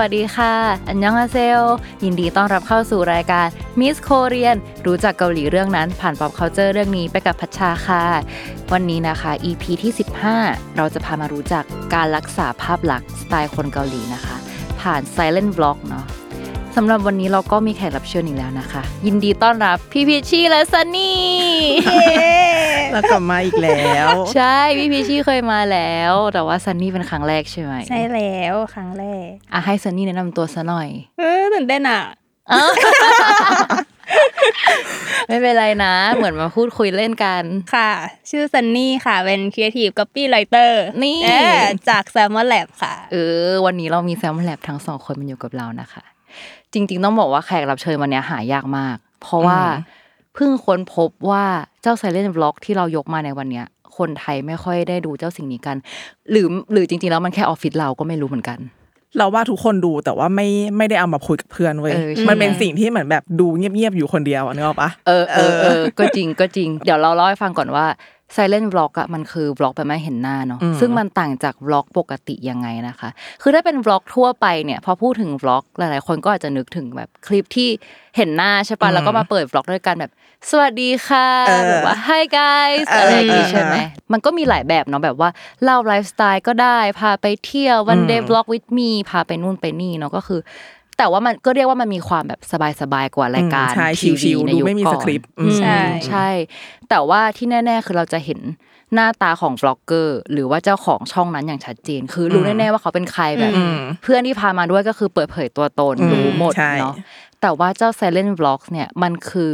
วัสดีค่ะ อันยองอาเซล ยินดีต้อนรับเข้าสู่รายการ Miss Korean รู้จักเกาหลีเรื่องนั้นผ่าน pop culture เรื่องนี้ไปกับพัชชาค่ะ วันนี้นะคะ EP ที่ 15 เราจะพามารู้จักการรักษาภาพลักษณ์สไตล์คนเกาหลีนะคะ ผ่าน Silent Vlog เนาะ สำหรับวันนี้เราก็มีแขกรับเชิญอีกแล้วนะคะ ยินดีต้อนรับพี่พิชชี่และซันนี่แล้วกลับมาอีกแล้ว ใช่พี่พิชชี่เคยมาแล้ว แต่ว่าซันนี่เป็นครั้งแรกใช่ไหมใช่แล้วครั้งแรกอะให้ซันนี่แนะนำตัวซะหน่อยเออตื่นเต้นอะไม่เป็นไรนะ เหมือนมาพูดคุยเล่นกันค่ะ ชื่อซันนี่ค่ะ เป็น Creative Copywriter นี่เออจาก Salmon Lab ค่ะ เออ วันนี้เรามีแซมแลบทั้งสองคนมาอยู่กับเรานะคะ จริง ๆ ต้องบอกว่าแขกรับเชิญวันนี้หายากมาก เพราะว่าเพิ่งค้นพบว่าเจ้าไซเลน t ์ l ล็อกที่เรายกมาในวันเนี้ย คนไทยไม่ค่อยได้ดูเจ้าสิ่งนี้กัน หรือหรือจริง ๆ แล้วมันแค่ออฟฟิศเราก็ไม่รู้เหมือนกัน เราว่าทุกคนดูแต่ว่าไม่ไม่ได้เอามาคุยกับเพื่อนเว้ยเออใช่มันเป็นสิ่งที่เหมือนแบบดูเงียบๆอยู่คนเดียวอะนึกออกปะเออเออเออก็จริงก็จริง เดี๋ยวเราเล่าให้ฟังก่อนว่า Silent Vlog อะมันคือ vlog แบบไม่เห็นหน้าเนาะซึ่งมันต่างจาก vlog ปกติยังไงนะคะ คือถ้าเป็น vlog ทั่วไปเนี่ยพอพูดถึง vlog หลายๆ คนก็อาจจะนึกถึงแบบคลิปที่เห็นหน้าใช่ปะแล้วก็มาเปิด vlog ด้วยกันแบบ สวัสดีค่ะแบบว่า hi guys อะไรอย่างงี้ใช่ไหมมันก็มีหลายแบบเนาะแบบว่าเล่าไลฟ์สไตล์ก็ได้พาไปเที่ยว one day vlog with me พาไปนู่นไปนี่เนาะก็คือ แต่ว่ามันก็เรียกว่ามันมีความแบบสบายๆกว่ารายการใช่ทีวีชิวในๆดูยุคไม่มีก่สอนคริปต์อืมใช่ใช่ แต่ว่าที่แน่ ๆ คือเราจะเห็นหน้าตาของบล็อกเกอร์ หรือว่าเจ้าของช่องนั้นอย่างชัดเจน คือรู้แน่ๆว่าเขาเป็นใครแบบอืมเพื่อนที่พามาด้วยก็คือเปิดเผยตัวตนอืมรู้หมดใช่เนาะแต่ว่าเจ้า Silent Vlogs เนี่ยมันคือ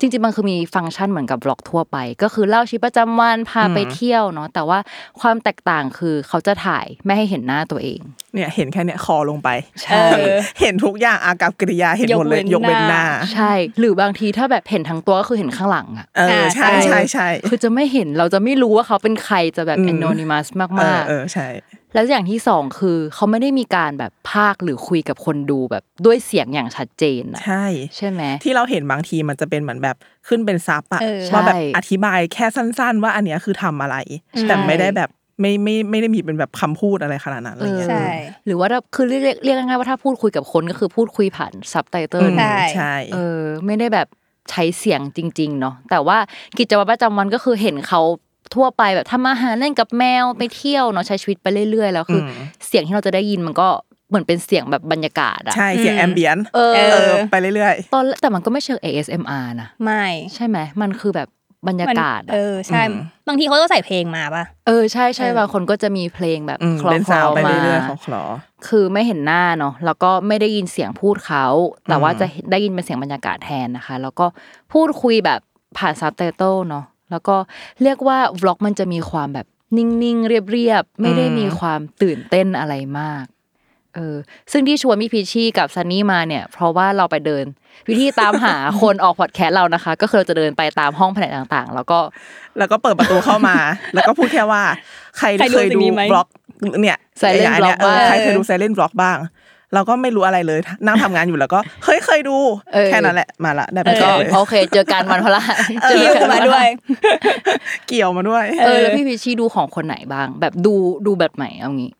จริงๆมันคือมีฟังก์ชันเหมือนกับบล็อกทั่วไป ก็คือเล่าชีวิตประจำวันพาไปเที่ยวเนาะแต่ว่าความแตกต่างคือเขาจะถ่ายไม่ให้เห็นหน้าตัวเอง เนี่ยเห็นแค่เนี้ยคอลงไปใช่เออเห็นทุกอย่างอากับกริยาเห็นหมดเลยยยกกเว้เว้นนหหน้าน้า ใช่ หรือบางทีถ้าแบบเห็นทั้งตัวก็คือเห็นข้างหลังอะเออใช่อ่าใช่ใช่ใช่คือจะไม่เห็นเราจะไม่รู้ว่าเขาเป็นใครจะแบบอืม anonymous มเออากเออใช่ๆ แล้วอย่างที่สองคือเขาไม่ได้มีการแบบพากย์หรือคุยกับคนดูแบบด้วยเสียงอย่างชัดเจนอะใช่ใช่ไหมที่เราเห็นบางทีมันจะเป็นเหมือนแบบขึ้นเป็นซับอะเออว่าแบบใช่อธิบายแค่สั้น ๆ ว่าอันเนี้ยคือทำอะไรใช่แต่ไม่ได้แบบไม่ไม่ไม่ได้มีเป็นแบบคำพูดอะไรขนาดนั้นอะไรเงี้ยใช่หรือว่าถ้าคือเรียกเรียกง่ายๆว่าถ้าพูดคุยกับคนก็คือพูดคุยผ่านซับไตเติอืลมใช่ใช่เออ ไม่ได้แบบใช้เสียงจริง ๆ เนาะแต่ว่ากิจวัตรประจำวันก็คือเห็นเขา ทั่วไปแบบทำอาหารเล่นกับแมวไปเที่ยวเนาะใช้ชีวิตไปเรื่อยๆแล้วคืออมเสียงที่เราจะได้ยินมันก็เหมือนเป็นเสียงแบบบรรยากาศอะใช่เสียงแอมเบียนเออเอเออไปเรื่อยตอนแรกแต่มันก็ไม่เชิง ASMR นะไม่ใช่ไหมมันคือแบบบรรยากาศเออะอใช่อืมบางทีเขาก็ใส่เพลงมาป่ะเออใช่ใช่เออบางคนก็จะมีเพลงแบบๆอืมคลอเป็นคลสาวอไปมาเรื่อยๆของคลอคือไม่เห็นหน้าเนาะแล้วก็ไม่ได้ยินเสียงพูดเขาแต่ว่าอืมจะได้ยินเป็นเสียงบรรยากาศแทนนะคะ แล้วก็พูดคุยแบบผ่านซับไตเติลเนาะ แล้วก็เรียกว่าวล็อกมันจะมีความแบบนิ่งๆ เรียบๆ ไม่ได้มีความตื่นเต้นอะไรมาก เออ ซึ่งที่ชวนพี่พีชชี่กับซันนี่มาเนี่ย เพราะว่าเราไปเดิน วิธีตามหาคนออกพอดแคสต์เรานะคะ ก็คือเราจะเดินไปตามห้องแผนกต่างๆ แล้วก็ แล้วก็เปิดประตูเข้ามา แล้วก็พูดแค่ว่า ใครใครดูเคยสิ่ดูงนี้ไหมบล็อกเนี่ย Silent อย่างเนี้ย Vlog บ้างเออใครเคยดูไซเลนบล็อกบ้าง เราก็ไม่รู้อะไรเลยนั่งทำงานอยู่แล้วก็เฮ้ยเคยดูเออแค่นั้นแหละมาละได้ไปก็เลยโอเค เจอกันวันพฤหัสเจอคิวกันมาด้วย เกี่ยวมาด้วย เออแล้วพี่พีชชี่ดูของคนไหนบ้าง แบบดูดูแบบไหนเอางี้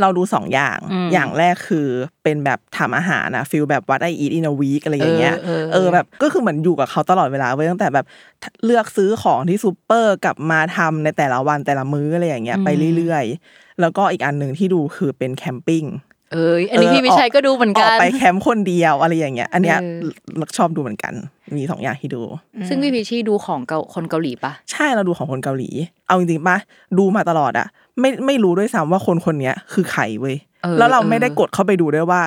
เราดูสองอย่างอืมอย่างแรกคือเป็นแบบทำอาหารนะฟิลแบบวัดไออีทอินวีคอะไรอย่างเงี้ยเออเออเออแบบก็คือเหมือนอยู่กับเขาตลอดเวลาเว้ยตั้งแต่แบบเลือกซื้อของที่ซูเปอร์กลับมาทำในแต่ละวันแต่ละมื้ออะไรอย่างเงี้ยไปเรื่อยๆแล้วก็อีกอันหนึ่งที่ดูคือเป็นแคมปิ้ง เอ้ยอันนี้เออพี่วิชัยก็ดูเหมือนอกัอกนไปแคมป์คนเดียวอะไรอย่างเงี้ย อันเนี้ยเออชอบดูเหมือนกัน มีสองอย่างที่ดู ซึ่งพี่พิชชี่ดูของเกาคนเกาหลีปะใช่เราดูของคนเกาหลี เอาจริงๆปะดูมาตลอดอะไม่ไม่รู้ด้วยซ้ำว่าคนคนเนี้ยคือใครเว้ยออแล้วเราไม่ได้ออกดเข้าไปดูด้วยว่า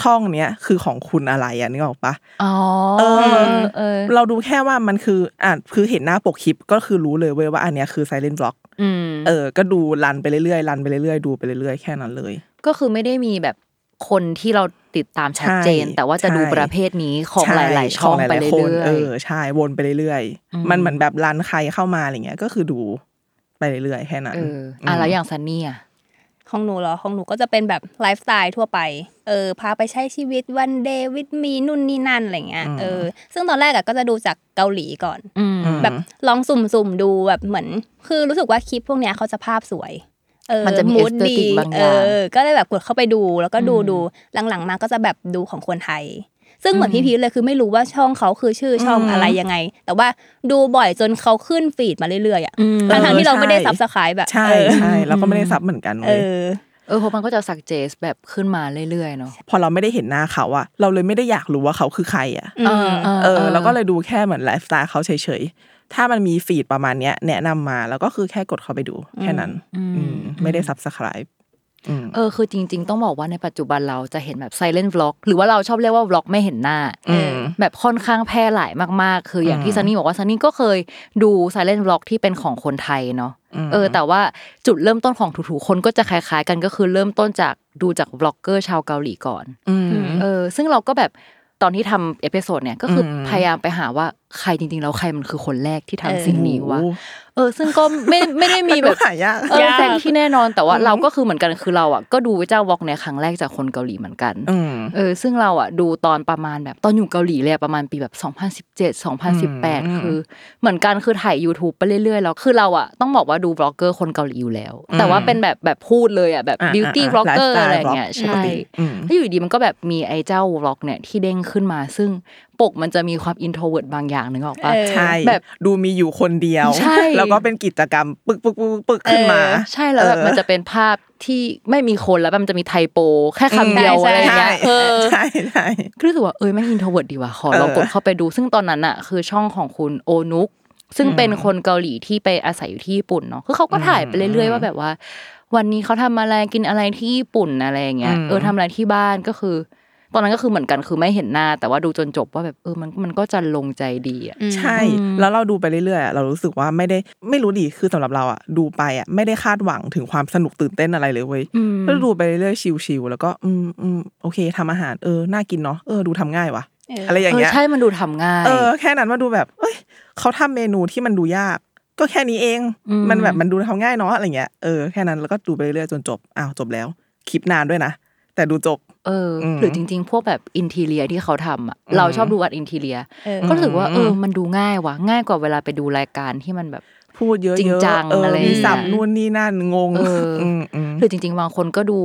ช่องเนี้ยคือของคุณอะไรอะนึกออกปะอ๋อเออเออ เราดูแค่ว่ามันคืออะคือเห็นหน้าปกคลิปก็คือรู้เลยเว้ยว่าอันเนี้ยคือ silent block อืมเออ ก็ดูรันไปเรื่อยๆรันไปเรื่อยๆดูไปเรื่อยๆแค่นั้นเลย ก็คือไม่ได้มีแบบคนที่เราติดตามชัดเจนใช่แต่ว่าจะดูใช่ประเภทนี้ของใหลาย ๆ ช่องขหไปลายเรื่ๆคนอยเออใช่วนไปเรื่อยอืมๆมันเหมือนแบบรันใครเข้ามาอะไรเงี้ยก็คือดูไปเรื่อยๆแค่นั้นเอออะแล้วอย่างซันนี่อะของหนูเหรอของหนูก็จะเป็นแบบไลฟ์สไตล์ทั่วไป เออ พาไปใช้ชีวิต one day with me นู่นนี่นั่นอะไรเงี้ย เออ ซึ่งตอนแรกอะก็จะดูจากเกาหลีก่อนอืมแบบลองสุ่มๆดูแบบเหมือน คือรู้สึกว่าคลิปพวกเนี้ยเขาจะภาพสวยเออ มันจะมี mood aesthetic อะไรบางอย่างเออก็เลยแบบกดเข้าไปดูแล้วก็ดูอืมดูหลังๆมาก็จะแบบดูของคนไทย ซึ่งเหมือนพี่พีชเลยคือไม่รู้ว่าช่องเขาคือชื่อช่องอืมอะไรยังไง แต่ว่าดูบ่อยจนเขาขึ้น feed มาเรื่อยๆอะอืมทั้งๆที่เราไม่ได้ใช่ subscribe แบบใช่เออใช่แล้วก็ไม่ได้ sub เหมือนกันเอเว้ยอเออเพราะมันก็จะ suggest แบบขึ้นมาเรื่อยๆเนาะพอเราไม่ได้เห็นหน้าเขาอะเราเลยไม่ได้อยากรู้ว่าเขาคือใครอะอืมเออ เราก็เลยดูแค่เหมือนไลฟ์สไตล์เขาเฉยๆ ถ้ามันมี feed ประมาณเนี้ย แนะนำมาแล้วก็คือแค่กดเข้าไปดู แค่นั้นอืมอืมไม่ได้ subscribe เออคือจริง ๆ ต้องบอกว่าในปัจจุบันเราจะเห็นแบบ silent vlog หรือว่าเราชอบเรียกว่า vlog ไม่เห็นหน้าอืมแบบค่อนข้างแพร่หลายมากๆ คืออย่างที่อืมซันนี่บอกว่าซันนี่ก็เคยดู silent vlog ที่เป็นของคนไทยเนาะอืมเออ แต่ว่าจุดเริ่มต้นของทุกๆคนก็จะคล้าย ๆ กันก็คือเริ่มต้นจากดูจาก vlogger ชาวเกาหลีก่อนอืมเออซึ่งเราก็แบบ ตอนที่ทำ episode เนี่ยก็คืออมพยายามไปหาว่าใครจริงๆแล้วใครมันคือคนแรกที่ทำเออสิ่งนี้วะโอ้ เออซึ่งก็ไม่ไม่ได้มีแบบหายากเออยาก fact์ที่แน่นอนแต่ว่าเราก็คือเหมือนกันคือเราอะก็ดูเจ้าวอกในครั้งแรกจากคนเกาหลีเหมือนกันอืมเออซึ่งเราอะดูตอนประมาณแบบตอนอยู่เกาหลีเลยอะประมาณปีแบบ 2017 2018 คือ เหมือนกันคือถ่าย YouTube ไปเรื่อยๆแล้วคือเราอะต้องบอกว่าดู vlogger คนเกาหลีอยู่แล้ว แต่ว่าเป็นแบบแบบพูดเลยอะแบบอ่า beauty อ่า vlogger lifestyle อะไรอย่างเงี้ย vlog ใช่ปกติอืมแล้วอยู่ดีมันก็แบบมีไอ้เจ้า vlog เนี่ยที่เด้งขึ้นมาซึ่ง ปกมันจะมีความ introvert บางอย่างนึกออกปะเออใช่แบบดูมีอยู่คนเดียวใช่แล้วก็เป็นกิจกรรมปึกปึกปึกปึกขึ้นมาเออใช่แล้วแบบเออมันจะเป็นภาพที่ไม่มีคนแล้วมันจะมี typo แค่คำเดียวใช่อะไรอย่างใช่เงี้ยเออใช่ใช่ก็รู้สึกว่าเอ้ยแม่ง introvert ดีว่ะขอลองเออกดเข้าไปดู ซึ่งตอนนั้นอะคือช่องของคุณโอนุกซึ่งเป็นคนเกาหลีที่ไปอาศัยอยู่ที่ญี่ปุ่นเนาะคือเขาก็ถ่ายไปเรื่อยๆว่าแบบว่า วันนี้เขาทำอะไรกินอะไรที่ญี่ปุ่นอะไรอย่างเงี้ยอืมเออทำอะไรที่บ้านก็คือต อนนั้นก็คือเหมือนกันคือไม่เห็นหน้า แต่ว่าดูจนจบว่าแบบเออมันมันก็จะลงใจดีอะใช่ แล้วเราดูไปเรื่อยๆอะเรารู้สึกว่าไม่ได้ไม่รู้ดิคือสำหรับเราอะดูไปอะไม่ได้คาดหวังถึงความสนุกตื่นเต้นอะไรเลยเว้ยอืมก็ดูไปเรื่อยๆชิลๆแล้วก็อืมอืมโอเคทำอาหารเออน่ากินเนาะเออดูทำง่ายว่ะเออออะไรอย่างเออเงี้ยใช่มันดูทำง่ายเออแค่นั้นมาดูแบบเอ้ยเขาทำเมนูที่มันดูยากก็แค่นี้เองอืมมันแบบมันดูทำง่ายเนาะอะไรเงี้ย เออแค่นั้นแล้วก็ดูไปเรื่อยๆจนจบ อ้าวจบแล้ว คลิปนานด้วยนะ แต่ดูจบ เอออมหรือจริง ๆ พวกแบบอินทีเลียที่เขาทำอะเราชอบดูอัดอินทีเลียเออก็รู้สึกว่าอืมเออมันดูง่ายว่ะง่ายกว่าเวลาไปดูรายการที่มันแบบพูดเยอะๆจริงจังเอออะไรมีสับอย่างเงี้ยนู่นนี่นั่นงงเอออืมอืมหรือจริง ๆ บางคนก็ดู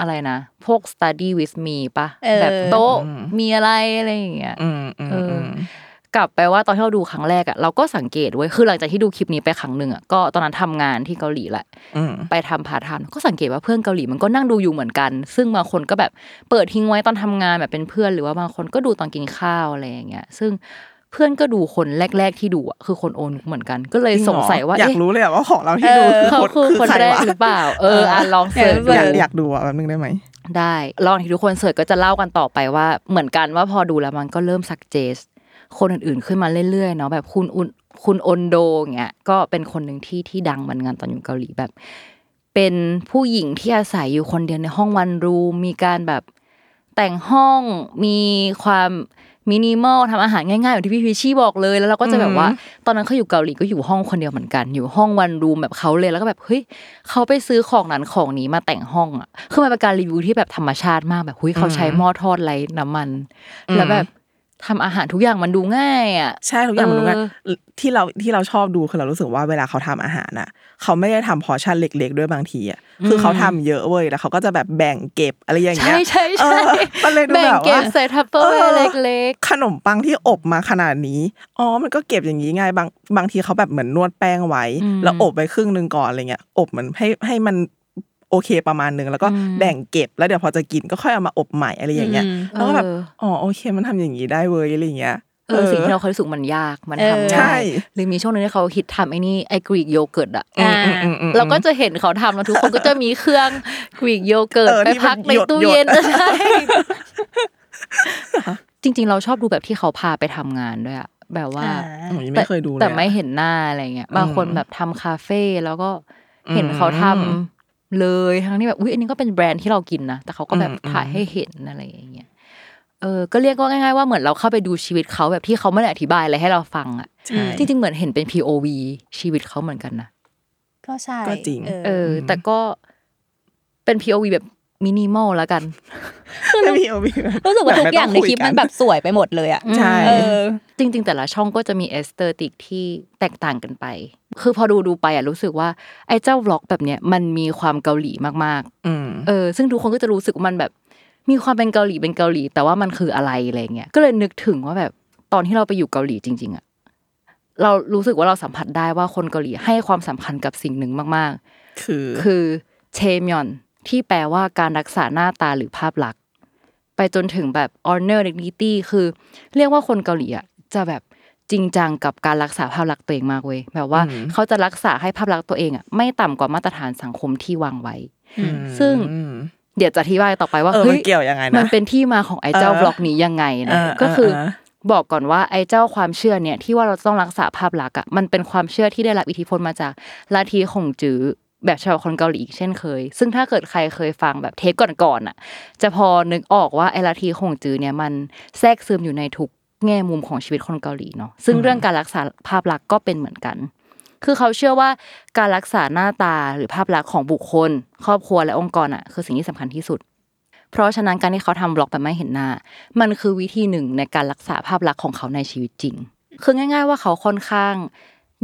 อะไรนะ พวก study with me ปะเออแบบโต๊ะอืมมีอะไรอะไรอย่างเงี้ยอืมอืมเอออือืม กลับไปว่าตอนที่เราดูครั้งแรกอะเราก็สังเกตเว้ยคือหลังจากที่ดูคลิปนี้ไปครั้งหนึ่งอะก็ตอนนั้นทำงานที่เกาหลีแหละอืมไปทำพาร์ทไทม์ก็สังเกตว่าเพื่อนเกาหลีมันก็นั่งดูอยู่เหมือนกัน ซึ่งบางคนก็แบบเปิดทิ้งไว้ตอนทำงานแบบเป็นเพื่อน หรือว่าบางคนก็ดูตอนกินข้าวอะไรอย่างเงี้ย ซึ่งเพื่อนก็ดูคนแรก ๆ ที่ดูอะคือคนโอนุกเหมือนกัน ก็เลยสงสัยว่าอยากเอ๊ะรู้เลยอะว่าของเราที่ดูเขาคือคือคนใรแรกวะหรือเปล่า เอออะลอง search เอออยากดูอยากดูอะแป๊บนึงได้ไหมได้ลองที่ทุกคน search ก็จะเล่ากันต่อไปว่าเหมือนกันว่าพอดูแล้วมันก็เริ่ม suggest คนอื่นๆขึ้นมาเรื่อยๆเนาะแบบคุณอุนคุณอนโดอย่างเงี้ยก็เป็นคนหนึ่งที่ที่ดังเหมือนกันตอนอยู่เกาหลีแบบ เป็นผู้หญิงที่อาศัยอยู่คนเดียวในห้องวันรูมมีการแบบแต่งห้องมีความมินิมอลทำอาหารง่ายๆอย่างที่พี่พิชชี่บอกเลย แล้วเราก็จะแบบว่า ตอนนั้นเขาอยู่เกาหลีก็อยู่ห้องคนเดียวเหมือนกัน อยู่ห้องวันรูมแบบเขาเลยแล้วก็แบบเฮ้ยเขาไปซื้อของนั้นของนี้มาแต่งห้องอะคือมันเป็นการรีวิวที่แบบธรรมชาติมากแบบเฮ้ยเขาใช้หม้อทอดไร้น้ำมัน แล้วแบบ ทำอาหารทุกอย่างมันดูง่ายอะใช่ทุกอย่างมันรู้ไงเออที่เราที่เราชอบดูคือเรารู้สึกว่าเวลาเขาทำอาหารน่ะ เขาไม่ได้ทำ portion เล็ก ๆ ด้วยบางทีอะคือเขาทำเยอะเว้ยแล้วเขาก็จะแบบแบ่งเก็บอะไรอย่างเงี้ยใช่ใช่ใช่เออมันเลยดูแบ่งแบบเก็บว่าใส่ Tupperware เล็กขนมปังที่อบมาขนาดนี้อ๋อมันก็เก็บอย่างนี้ไงบางบางทีเขาแบบเหมือนนวดแป้งไว้ แล้วอบไว้ครึ่งหนึ่งก่อนอะไรเงี้ยอบเหมือนให้ให้มัน โอเคประมาณหนึ่งแล้วก็แบ่งเก็บแล้วเดี๋ยวพอจะกินก็ค่อยเอามาอบใหม่อะไรอย่างเงี้ยอืมๆแล้วก็แบบเอออ๋อโอเคมันทำอย่างนี้ได้เว้ยอะไรเงี้ยเออสิ่งที่เราเคยรู้สึกมันยากมันเออทำใช่ง่ายหรือมีช่วงหนึ่งที่เขาฮิตทำไอ้นี่ไอ้ Greek yogurt อะอ่าอืมอืมอืมเราก็จะเห็นเขาทำแล้วทุกคนก็จะมีเครื่อง Greek yogurt เออไปที่มันพักในหยดตู้หยดเย็นใช่จริง ๆ เราชอบดูแบบที่เขาพาไปทำงานด้วยอะแบบว่าอ่าอืมยังไม่เคยดูเลยแต่อะไม่เห็นหน้าอะไรเงี้ยบางคนอืมแบบทำคาเฟ่แล้วก็เห็นอืมเขาทำ เลยทั้งที่แบบอุ้ยอันนี้ก็เป็นแบรนด์ที่เรากินนะแต่เขาก็แบบอืมถ่ายให้เห็นอะไรอย่างเงี้ยเออก็เรียกว่าง่ายๆว่าเหมือนเราเข้าไปดูชีวิตเขาแบบที่เขาไม่ได้อธิบายอะไรให้เราฟังอะใช่จริงๆเหมือนเห็นเป็น POV ชีวิตเขาเหมือนกันนะก็ใช่ก็จริงเออเออแต่ก็เป็น POV แบบ มินิมอลแล้วกันไม่มีเอามีรู้สึกว่าทุกอย่างในคลิปแบบไม่ต้องคุยกันมันแบบสวยไปหมดเลยอะใช่เออจริง ๆ แต่ละช่องก็จะมี aesthetic ที่แตกต่างกันไป คือพอดูดูไปอะรู้สึกว่าไอ้เจ้าบล็อกแบบเนี้ยมันมีความเกาหลีมากอืมๆเออ ซึ่งทุกคนก็จะรู้สึกว่ามันแบบมีความเป็นเกาหลีเป็นเกาหลี แต่ว่ามันคืออะไรอะไรเงี้ยก็เลยนึกถึงว่าแบบตอนที่เราไปอยู่เกาหลีจริง ๆอะเรารู้สึกว่าเราสัมผัสได้ว่าคนเกาหลีให้ความสำคัญกับสิ่งหนึ่งมากคือๆคือเชมยอน ที่แปลว่าการรักษาหน้าตาหรือภาพลักษณ์ ไปจนถึงแบบ honor dignity คือ เรียกว่าคนเกาหลีอะจะแบบจริงจังกับการรักษาภาพลักษณ์ตัวเองมากเว้ยแบบว่าเขาจะรักษาให้ภาพลักษณ์ตัวเองอะไม่ต่ำกว่ามาตรฐานสังคมที่วางไว้ ซึ่งอืมเดี๋ยวจะอธิบายต่อไปว่าเออเฮ้มันเกี่ยวยังไงนะมันเป็นที่มาของไอ้เจ้าเออบล็อกนี้ยังไงนะเออก็คือเออบอกก่อนว่าไอ้เจ้าความเชื่อเนี่ยที่ว่าเราต้องรักษาภาพลักษณ์อะมันเป็นความเชื่อที่ได้รับอิทธิพลมาจากลัทธิขงจื้อ แบบชาวคนเกาหลีอีกเช่นเคย ซึ่งถ้าเกิดใครเคยฟังแบบเทปก่อนๆอะ จะพอนึกออกว่าไอ้ลัทธิขงจือเนี่ยมันแทรกซึมอยู่ในทุกแง่มุมของชีวิตคนเกาหลีเนาะซึ่งเรื่องการรักษาภาพลักษณ์ก็เป็นเหมือนกัน คือเขาเชื่อว่าการรักษาหน้าตาหรือภาพลักษณ์ของบุคคล ครอบครัวและองค์กรอะคือสิ่งที่สำคัญที่สุด เพราะฉะนั้นการที่เขาทำบล็อกแบบไม่เห็นหน้า มันคือวิธีหนึ่งในการรักษาภาพลักษณ์ของเขาในชีวิตจริง คือง่าย ๆ ว่าเขาค่อนข้าง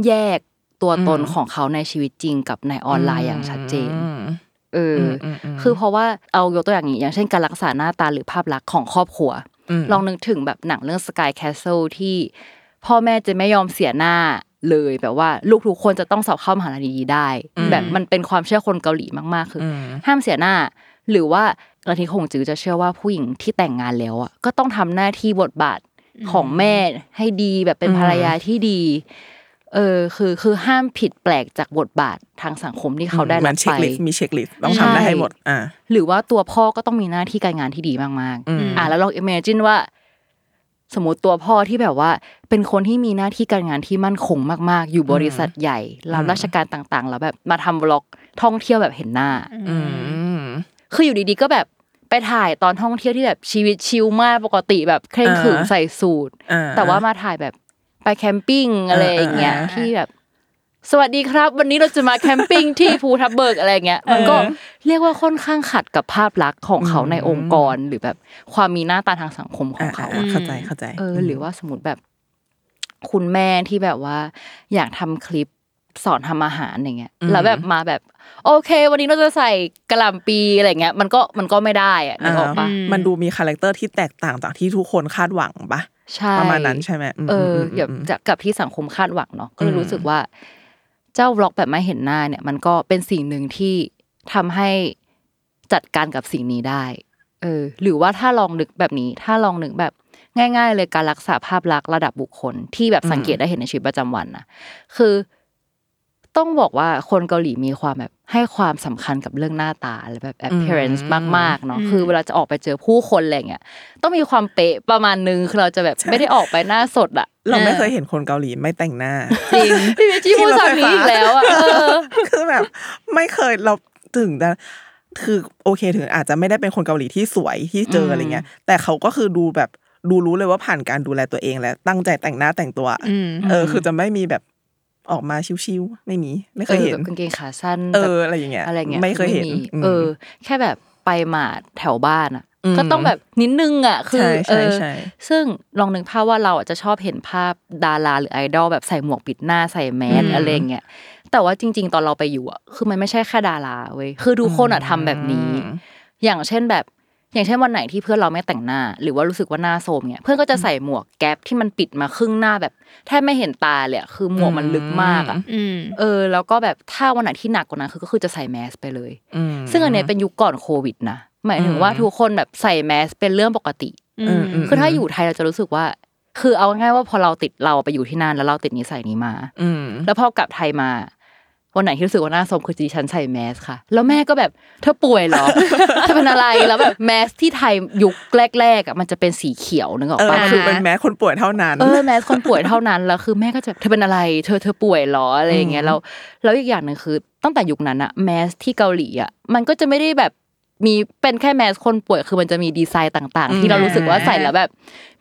แยก ตัวตนของเขาในชีวิตจริงกับในออนไลน์อย่างชัดเจนอืมเอออมอืมคือเพราะว่าเอายกตัวอย่างนี้อย่างเช่นการรักษาหน้าตาหรือภาพลักษณ์ของครอบครัวอืมลองนึกถึงแบบหนังเรื่อง Sky Castle ที่พ่อแม่จะไม่ยอมเสียหน้าเลยแบบว่าลูกทุกคนจะต้องสอบเข้ามหาลัยดีๆได้ แบบมันเป็นความเชื่อคนเกาหลีมากๆ คืออมห้ามเสียหน้า หรือว่าลัทธิคงจือจะเชื่อว่าผู้หญิงที่แต่งงานแล้วอะก็ต้องทำหน้าที่บทบาทของแม่ให้ดีแบบเป็นภรรยาที่ดี เออคือคือห้ามผิดแปลกจากบทบาททางสังคมที่เขาได้มัรันบเช็ไปคลิสต์มีเช็คลิสต์ต้องทำได้ให้หมดอ่าหรือว่าตัวพ่อก็ต้องมีหน้าที่การงานที่ดีมากอืมๆอะแล้วลอง imagine ว่า สมมติตัวพ่อที่แบบว่า เป็นคนที่มีหน้าที่การงานที่มั่นคงมาก ๆ อยู่บริษัทใหญ่รับราชการต่างๆ แล้วแบบมาทำบล็อกท่องเที่ยวแบบเห็นหน้า อืมคืออยู่ดีๆก็แบบไปถ่ายตอนท่องเที่ยวที่แบบชีวิตชิลมากปกติแบบเคร่งขรึมอ่าใส่สูทอ่าแต่ว่ามาถ่ายแบบ ไป camping อะไรอย่างเงี้ยอ่าที่แบบสวัสดีครับ วันนี้เราจะมา camping ที่ภูทับเบิกอะไรเงี้ยมันก็เรียกว่าค่อนข้างขัดกับภาพลักษณ์ของเขาในองค์กรหรือแบบความมีหน้าตาทางสังคมของเขาอ่าอะเข้าใจเข้าใจเออหรือว่าสมมติแบบ คุณแม่ที่แบบว่า อยากทำคลิปสอนทำอาหารอย่างเงี้ยแล้วแบบมาแบบ โอเค วันนี้เราจะใส่กระหล่ำปีอะไรเงี้ย มันก็มันก็ไม่ได้อะนึกออกปะอ่ามันดูมี character ที่แตกต่างจากที่ทุกคนคาดหวังปะ ใช่ประมาณนั้นใช่ไหมมเออมอมย่าอืมจะกับที่สังคมคาดหวังเนาะก็เลยอืมรู้สึกว่า เจ้าบล็อกแบบไม่เห็นหน้าเนี่ย มันก็เป็นสิ่งหนึ่งที่ทำให้จัดการกับสิ่งนี้ได้ เออ หรือว่าถ้าลองนึกแบบนี้ ถ้าลองนึกแบบง่าย ๆ เลยการรักษาภาพลักษณ์ระดับบุคคลที่แบบสังเกตได้เห็นในชีวิตประจำวันนะคือ ต้องบอกว่าคนเกาหลีมีความแบบให้ความสำคัญกับเรื่องหน้าตาหรือแบบ appearance มากๆเนาะคือเวลาจะออกไปเจอผู้คนอะไรเงี้ยต้องมีความเป๊ะประมาณนึงคือเราจะแบบไม่ได้ออกไปหน้าสดอะเราไม่เคยเห็นคนเกาหลีไม่แต่งหน้าจริงพี่วิจิพูดคำนี้อีกแล้วอะเออคือแบบไม่เคยเราถึงจะคือโอเคถึงอาจจะไม่ได้เป็นคนเกาหลีที่สวยที่เจออะไรเงี้ย แต่เขาก็คือดูแบบดูรู้เลยว่าผ่านการดูแลตัวเองและตั้งใจแต่งหน้าแต่งตัวอืมเออ คือจะไม่มีแบบ ออกมาชิวๆไม่มี ไม่เคยเห็นแบบกางเกงขาสั้นเอแบบออะไรอย่างเงี้ยอะไรเงี้ยไม่เคยเห็นมีอืมเออ แค่แบบไปมาดแถวบ้านอะอืมก็ต้องแบบนิดนึงอะคือใช่เอใช่อใช่ซึ่งลองนึกภาพว่าเราอะจะชอบเห็นภาพดาราหรือไอดอลแบบใส่หมวกปิดหน้าใส่แมสอืมอะไรเงี้ยแต่ว่าจริง ๆ ตอนเราไปอยู่อะคือมันไม่ใช่แค่ดาราเว้ยคือทุกคนอะทำแบบนี้ อย่างเช่นแบบ อย่างเช่นวันไหนที่เพื่อนเราไม่แต่งหน้า หรือว่ารู้สึกว่าหน้าโทรมเนี่ยเพื่อนก็จะใส่หมวกแก๊ปที่มันปิดมาครึ่งหน้าแบบแทบไม่เห็นตาเลยอะคือหมวกมันลึกมากอะอืมเออ แล้วก็แบบถ้าวันไหนที่หนักกว่านั้นคือก็คือจะใส่แมสไปเลยอืมซึ่งอันเนี้ยเป็นยุคก่อนโควิดนะหมายถึงว่าทุกคนแบบใส่แมสเป็นเรื่องปกติอืมอืมคือถ้าอยู่ไทยเราจะรู้สึกว่า คือเอาง่ายๆว่าพอเราติดเราไปอยู่ที่นั่นแล้วเราติดนิสัยนี้มาอืมแล้วพอกลับไทยมา วันไหนที่รู้สึกว่าหน้าสมคือดิฉันใส่แมสค่ะ แล้วแม่ก็แบบเธอป่วยเหรอเธอเป็นอะไรแล้วแบบแมสที่ไทยยุคแรกๆอะมันจะเป็นสีเขียวนึกออกเออปะคือเป็นแม้คนป่วยเท่านั้นเออแมสคนป่วยเท่านั้นแล้วคือแม่ก็จะแบบเธอเป็นอะไร เธอเธอป่วยเหรออะไรอย่างเงี้ยแล้วแล้วอีกอย่างหนึ่งคือตั้งแต่ยุคนั้นอะแมสที่เกาหลีอะมันก็จะไม่ได้แบบ มีเป็นแค่แมสคนป่วยคือมันจะมีดีไซน์ต่าง ๆ ที่เรารู้สึกว่าใส่แล้วแบบ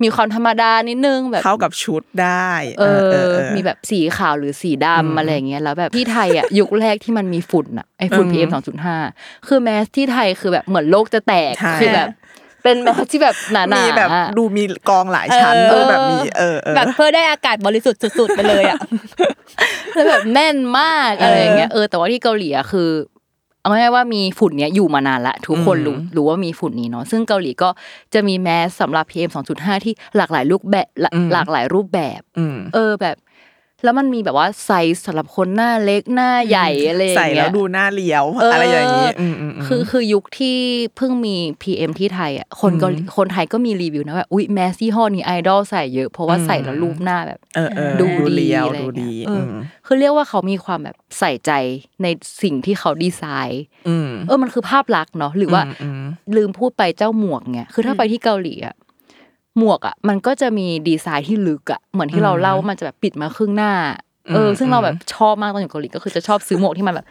มีความธรรมดานิดนึงแบบเข้ากับชุดได้ เอเอออมีแบบสีขาวหรือสีดำอะไรอย่างเงี้ยแล้วแบบที่ไทยอะยุคแรกที่มันมีฝุ่นอะไอฝุ่น PM สองจุดห้าคือแมสที่ไทยคือแบบเหมือนโลกจะแตกใช่คือแบบเป็นแมสที่แบบหนาๆมีแบบดูมีกองหลายชั้นเออดูแบบมีเออเออแบบเพื่อได้อากาศบริสุทธิ์สุดๆไปเลยอะแล้วแบบแน่นมากอะไรอย่างเงี้ยเออแต่ว่าที่เกาหลีอะคือ เอาง่ายๆว่ามีฝุ่นเนี้ยอยู่มานานละทุกคนรู้รู้ว่ามีฝุ่นนี้เนาะซึ่งเกาหลีก็จะมีแมสสำหรับ PM 2.5 ที่หลากหลายรูปแบบหลาหลากหลายรูปแบบอืมเออแบบ แล้วมันมีแบบว่าไซส์สำหรับคนหน้าเล็กหน้าใหญ่อะไรอย่างใส่เงี้ยแล้วดูหน้าเลี้ยวเออออะไรอย่างนี้อืมอืมมคือคือยุคที่เพิ่งมี PM ที่ไทยอะคนเกาหลีคนไทยก็มีรีวิวนะว่าอุ๊ยแมสซี่ห้อนี้ไอดอลใส่เยอะ เพราะว่าใส่แล้วรูปหน้าแบบเออเออดูดูดีเลี้ยวอะไรดูเงี้ดียเอออมคือเรียกว่าเขามีความแบบใส่ใจในสิ่งที่เขาดีไซน์อืมเออมันคือภาพลักษณ์เนาะหรือว่าอืมลืมพูดไปเจ้าหมวกเนี่ยคือถ้าไปที่เกาหลีอะ หมวกอะมันก็จะมีดีไซน์ที่ลึกอะเหมือนที่เราเล่าว่ามันจะแบบปิดมาครึ่งหน้าเออซึ่งเราแบบชอบมากตอนอยู่เกาหลีก็คือจะชอบซื้อหมวกที่มันแบบ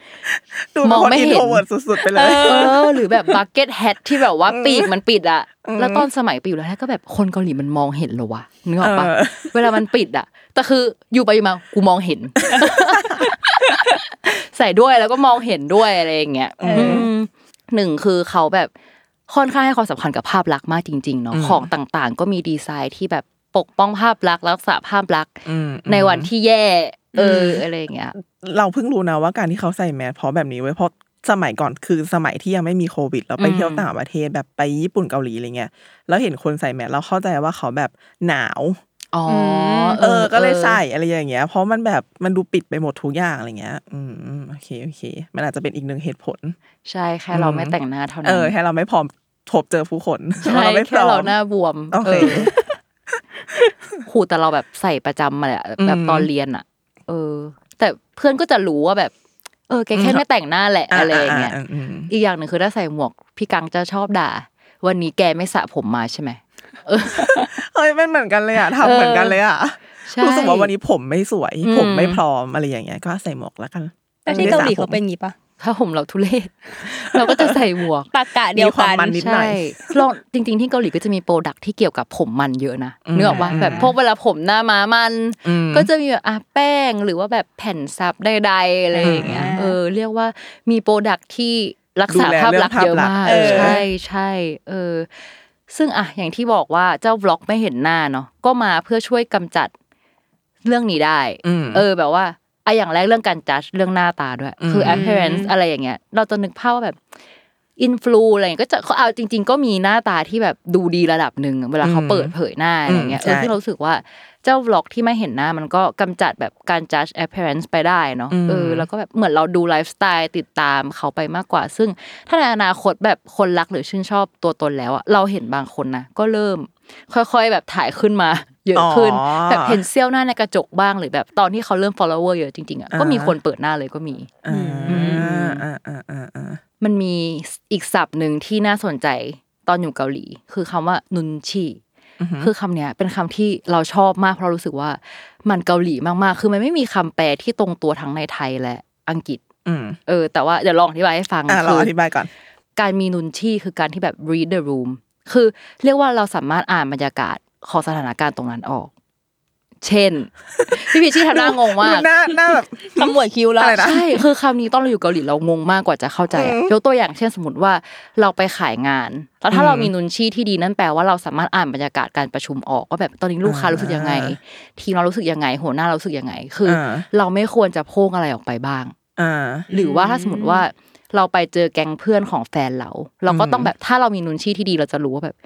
ดูมองไม่ไม่เห็เห็นนโทรเวิร์ดสุดๆไปเลเอยอหรือแบบบักเก็ตแฮทที่แบบว่าปีกมันปิดอะแล้วตอนสมัยปีอยู่แล้วก็แบบคนเกาหลีมันมองเห็นเหรอวะนึกออกปะเออเวลามันปิดอะแต่คืออยู่ไปอยู่มากูมองเห็น ใส่ด้วยแล้วก็มองเห็นด้วยอะไรอย่างเงี้ยมหนึ่งคือเขาแบบ ค่อนข้างให้ความสำคัญกับภาพลักษณ์มากจริงๆเนาะของต่างๆ ก็มีดีไซน์ที่แบบปกป้องภาพลักษณ์รักษาภาพลักษณ์อืมในวันที่แย่ เอออะไรอย่างเงี้ย เราเพิ่งรู้นะว่าการที่เขาใส่แมสเพราะแบบนี้ไว้ยเพราะสมัยก่อนคือสมัยที่ยังไม่มีโควิด เราไปอืมเที่ยวต่างประเทศแบบไปญี่ปุ่นเกาหลีอะไรเงี้ยแล้วเห็นคนใส่แมสเราเข้าใจว่าเขาแบบหนาวอ๋อเออ ก็เลยใส่อะไรอย่างเงี้ย เพราะมันแบบมันดูปิดไปหมดทุกอย่างอะไรเงี้ย อืมอืมโอเคโอเค มันอาจจะเป็นอีกหนึ่งเหตุผล ใช่แค่เราไม่แต่งหน้าเท่านั้เอนอแค่เราไม่พร้อม พบเจอผู้คนใช่เราไม่พแค่ร้อเรามหน้าบวมโอเคหูแต่เราแบบใส่ประจำมาแหละแบบอืมตอนเรียนอะ เออ แต่เพื่อนก็จะรู้ว่าแบบ เออแกแค่ไม่แต่งหน้าแหละอะไรอย่างเงี้ยอืมอีกอย่างหนึ่งคือถ้าใส่หมวกพี่กังจะชอบด่า วันนี้แกไม่สระผมมาใช่ไหมเฮ้ยมันเหมือนกันเลยอะทำเหมือนกันเลยอะใช่รู้สึกว่าวันนี้ผมไม่สวยอืมผมไม่พร้อมอะไรอย่างเงี้ยก็ใส่หมวกแล้วกันแต่ที่เกาหลีเขาเป็นอย่างงี้ปะ ถ้าผมเราทุเรศเราก็จะใส่หมวกตากะเดียวมีควากัมนมันนิดหน่อยใช่ลองจริง ๆ ที่เกาหลีก็จะมี product ที่เกี่ยวกับผมมันเยอะนะอืมนึกออกว่าแบบพวกเวลาผมหน้าม้ามันอืมก็จะมีแบบอะแป้งหรือว่าแบบแผ่นซับใดๆอะไรอย่างเงี้ยอ่าเออเรียกว่ามี product ที่รักษาดูแลภาพลักษณ์เยอะมากเรื่องภาพลักษณ์เออใช่ใช่เออ ซึ่งอะอย่างที่บอกว่าเจ้า vlog ไม่เห็นหน้าเนาะก็มาเพื่อช่วยกำจัดเรื่องนี้ได้อืมเออแบบว่า อะอย่างแรกเรื่องการจัดเรื่องหน้าตาด้วย คืออืม appearance อะไรอย่างเงี้ย เราจะนึกภาพว่าแบบinflu อะไรอย่างเงี้ยก็จะเขาเอาจริง ๆ ก็มีหน้าตาที่แบบดูดีระดับหนึ่งเวลาเขาอืมเปิดเผยหน้าอะไรอย่างเงี้ยอืมเออใช่ที่เรารู้สึกว่าเจ้า vlog ที่ไม่เห็นหน้ามันก็กำจัดแบบการ judge appearance ไปได้เนาะอืมเออแล้วก็แบบเหมือนเราดูไลฟ์สไตล์ติดตามเขาไปมากกว่า ซึ่งถ้าในอนาคตแบบคนรักหรือชื่นชอบตัวตนแล้วอะเราเห็นบางคนนะก็เริ่ม ค่อย ๆ แบบถ่ายขึ้นมา เยอะขึ้นอ๋อแบบเห็นเสี้ยวหน้าในกระจกบ้างหรือแบบตอนที่เขาเริ่ม follower เยอะจริงๆอะอ่าก็มีคนเปิดหน้าเลยก็มีอ่าอืมอ่าอ่าอ่าอ่ามันมีอีกศัพท์หนึ่งที่น่าสนใจตอนอยู่เกาหลี คือคำว่านุนชีคือคำเนี้ยเป็นคำที่เราชอบมากเพราะรู้สึกว่า มันเกาหลีมากๆ คือมันไม่มีคำแปลที่ตรงตัวทั้งในไทยและอังกฤษอืมเออ แต่ว่าเดี๋ยวลองอธิบายให้ฟังอ่าเราคืออธิบายก่อน การมีนุนชีคือการที่แบบ read the room คือเรียกว่าเราสามารถอ่านบรรยากาศ ของสถานการณ์ตรงนั้นออก เช่น พี่พีชชี่ทำหน้างงมากดูหน้าหน้าแบบขมวดคิ้วแล้วอะไรนะใช่คือคำนี้ตอนเราอยู่เกาหลีเรางงมากกว่าจะเข้าใจอะยกตัวอย่างเช่นสมมติว่าเราไปขายงาน แล้วถ้าเรามีนุนชี่ที่ดีนั่นแปลว่าเราสามารถอ่านบรรยากาศการประชุมออกว่าแบบตอนนี้ลูกค้ารู้สึกยังไง ทีมเรารู้สึกยังไง หัวหน้าเรารู้สึกยังไง คืออาเราไม่ควรจะโพ่งอะไรออกไปบ้างอ่าหรือว่าถ้าสมมติว่าเราไปเจอแก๊งเพื่อนของแฟนเรา เราก็ต้องแบบถ้าเรามีนุนชี่ที่ดีเราจะรู้ว่าแบบ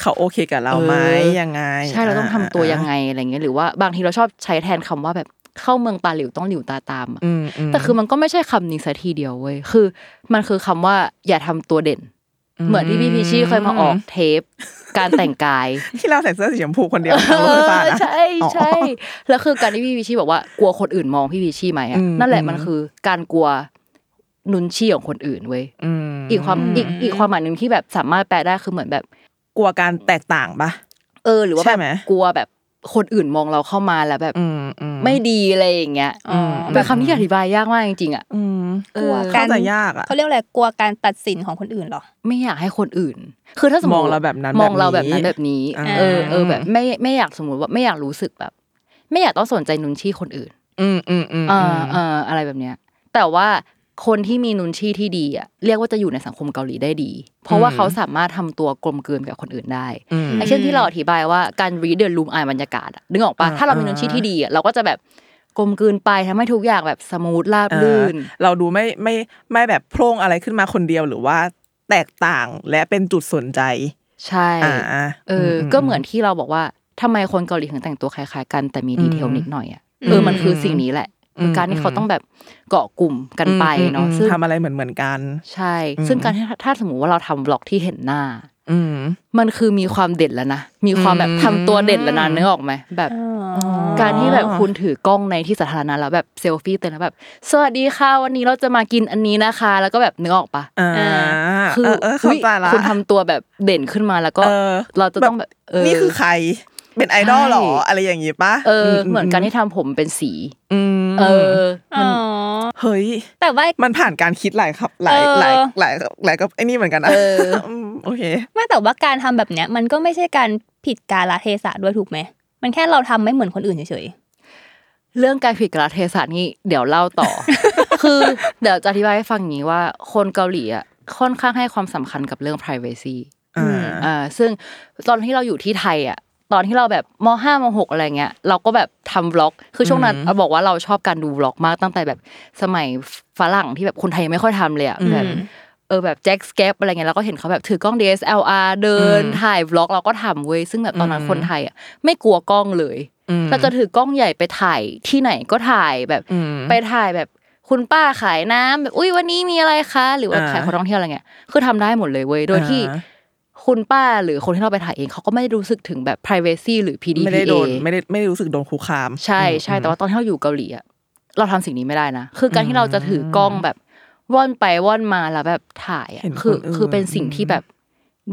เขาโอเคกับเราไหมเออยังไง ใช่เราต้องทำตัวยังไงอะไรเงี้ยหรือว่าบางทีเราชอบใช้แทนคำว่าแบบเข้าเมืองตาหลิวต้องหลิวตาตามอะอืมอืมแต่คือมันก็ไม่ใช่คำนี้ซะทีเดียวเว้ยคือ มันคือคำว่าอย่าทำตัวเด่น เหมือนที่พี่พีชี่เคยมาออกเทป การแต่งกายที่เราใส่เสื้อสีชมพูคนเดียวทั้งรถไฟฟ้านะใช่ใช่แล้วคือการที่พี่พีชี่บอกว่ากลัวคนอื่นมองพี่พีชี่ไหมอะอืมนั่นแหละอืมมันคือการกลัวนุนชี่ของคนอื่นเว้ยอืมอีกความอีกอีกความหมายหนึ่งที่แบบสามารถแปลได้คือเหมือนแบบ กลัวการแตกต่างปะเออ หรือว่าใช่แบบไหมกลัวแบบคนอื่นมองเราเข้ามาแล้วแบบอืมอืมไม่ดีอะไรอย่างเงี้ยอ๋อเป็นคำที่อธิบายยากมากจริงๆอะอืมเออเข้าใจยากอะเขาเรียกอะไรกลัวการตัดสินของคนอื่นเหรอไม่อยากให้คนอื่น คือถ้าสมมติมองเราแบบนั้นมองเราแบแบบบนี้นั้นแบบนี้อ่าเออเออแบบไม่ไม่อยากสมมติว่าไม่อยากรู้สึกแบบ ไม่อยากต้องสนใจนุนชี่คนอื่น อืมอืมอืมเออเอออะไรแบบเนี้ย แต่ว่า คนที่มีนุนชี่ที่ดีอะเรียกว่าจะอยู่ในสังคมเกาหลีได้ดี เพราะว่าเขาสามารถทำตัวกลมกลืนกับคนอื่นได้อืมอย่างเช่นที่เราอธิบายว่าการ read the room อ่านบรรยากาศอะนึกออกปะอ่าถ้าเรามีนุนชี่ที่ดีอะเราก็จะแบบกลมกลืนไปทำให้ทุกอย่างแบบสมูทราบรื่นเออเราดูไม่ไม่ไม่แบบโพร่งอะไรขึ้นมาคนเดียวหรือว่าแตกต่างและเป็นจุดสนใจ ใช่อ่าเอออมก็เหมือนที่เราบอกว่าทำไมคนเกาหลีถึงแต่งตัวคล้ายๆกันแต่มีดีเทลอืมนิดหน่อยอะเออมันคือสิ่งนี้แหละ คือการที่เขาต้องแบบเกาะกลุ่มกันไปเนาะอืมซึ่งทำอะไรเหมือนเหมือนกัน ใช่ ซึ่งการที่ถ้าสมมติว่าเราทำบล็อกที่เห็นหน้าอืมมันคือมีความเด่นแล้วนะ มีความแบบอืมทำตัวเด่นแล้วนะนึกออกไหมแบบ การที่แบบคุณถือกล้องในที่สาธารณะแล้วแบบเซลฟี่เต็มแล้วแบบ สวัสดีค่ะวันนี้เราจะมากินอันนี้นะคะ แล้วก็แบบนึกออกปะอ่าคือเออเออเข้าใจละคุณทำตัวแบบเด่นขึ้นมาแล้วก็เออเราจะต้องแบบเออนี่คือใครเป็นไอดอลเหรอใช่อะไรอย่างงี้ปะเอออเหมือนการที่ทำผมเป็นสี อืม เอออ๋มันอเฮ้ย แต่ว่ามันผ่านการคิดหลายครับ หลายเออหลายหลายหลายก็ไอ้นี่เหมือนกันนะเออมโอเคไม่แต่ว่าการทำแบบเนี้ย มันก็ไม่ใช่การผิดกาลเทศะด้วยถูกไหมมันแค่เราทำไม่เหมือนคนอื่นเฉยเรื่องการผิดกาลเทศะนี่เดี๋ยวเล่าต่อ คือเดี๋ยวจะอธิบายให้ฟังอย่างนี้ว่า คนเกาหลีอะค่อนข้างให้ความสำคัญกับเรื่อง privacy อ่าอ่าซึ่งตอนที่เราอยู่ที่ไทยอะ ตอนที่เราแบบมห้ามหกอะไรเงี้ยเราก็แบบทำบล็อก คือช่วงนั้นอืมเราบอกว่าเราชอบการดูบล็อกมากตั้งแต่แบบสมัยฝรั่งที่แบบคนไทยยังไม่ค่อยทำเลยอะอืมแบบเออแบบแจ็คสแกปอะไรเงี้ยเราก็เห็นเขาแบบถือกล้อง DSLR เดินอืมถ่ายบล็อกเราก็ทำเว้ยซึ่งแบบตอนนั้นอืมคนไทยอะไม่กลัวกล้องเลยอืมเราจะถือกล้องใหญ่ไปถ่ายที่ไหนก็ถ่ายแบบอืมไปถ่ายแบบคุณป้าขายน้ำแบบอุ้ยวันนี้มีอะไรคะ หรือว่าอ่าขายของท่องเที่ยวอะไรเงี้ยคือทำได้หมดเลยเว้ยโดยที่อ่า คุณป้าหรือคนที่เราไปถ่ายเองเขาก็ไม่ได้รู้สึกถึงแบบ privacy หรือ PDPA ไม่ได้โดนไม่ได้ไม่ได้รู้สึกโดนคุกคาม ใช่ใช่แต่ว่าตอนที่เราอยู่เกาหลีอะเราทำสิ่งนี้ไม่ได้นะ คือการที่เราจะถือกล้องแบบว่อนไปว่อนมาแล้วแบบถ่ายอะเห็นคือคนอื่นคือเป็นสิ่งที่แบบ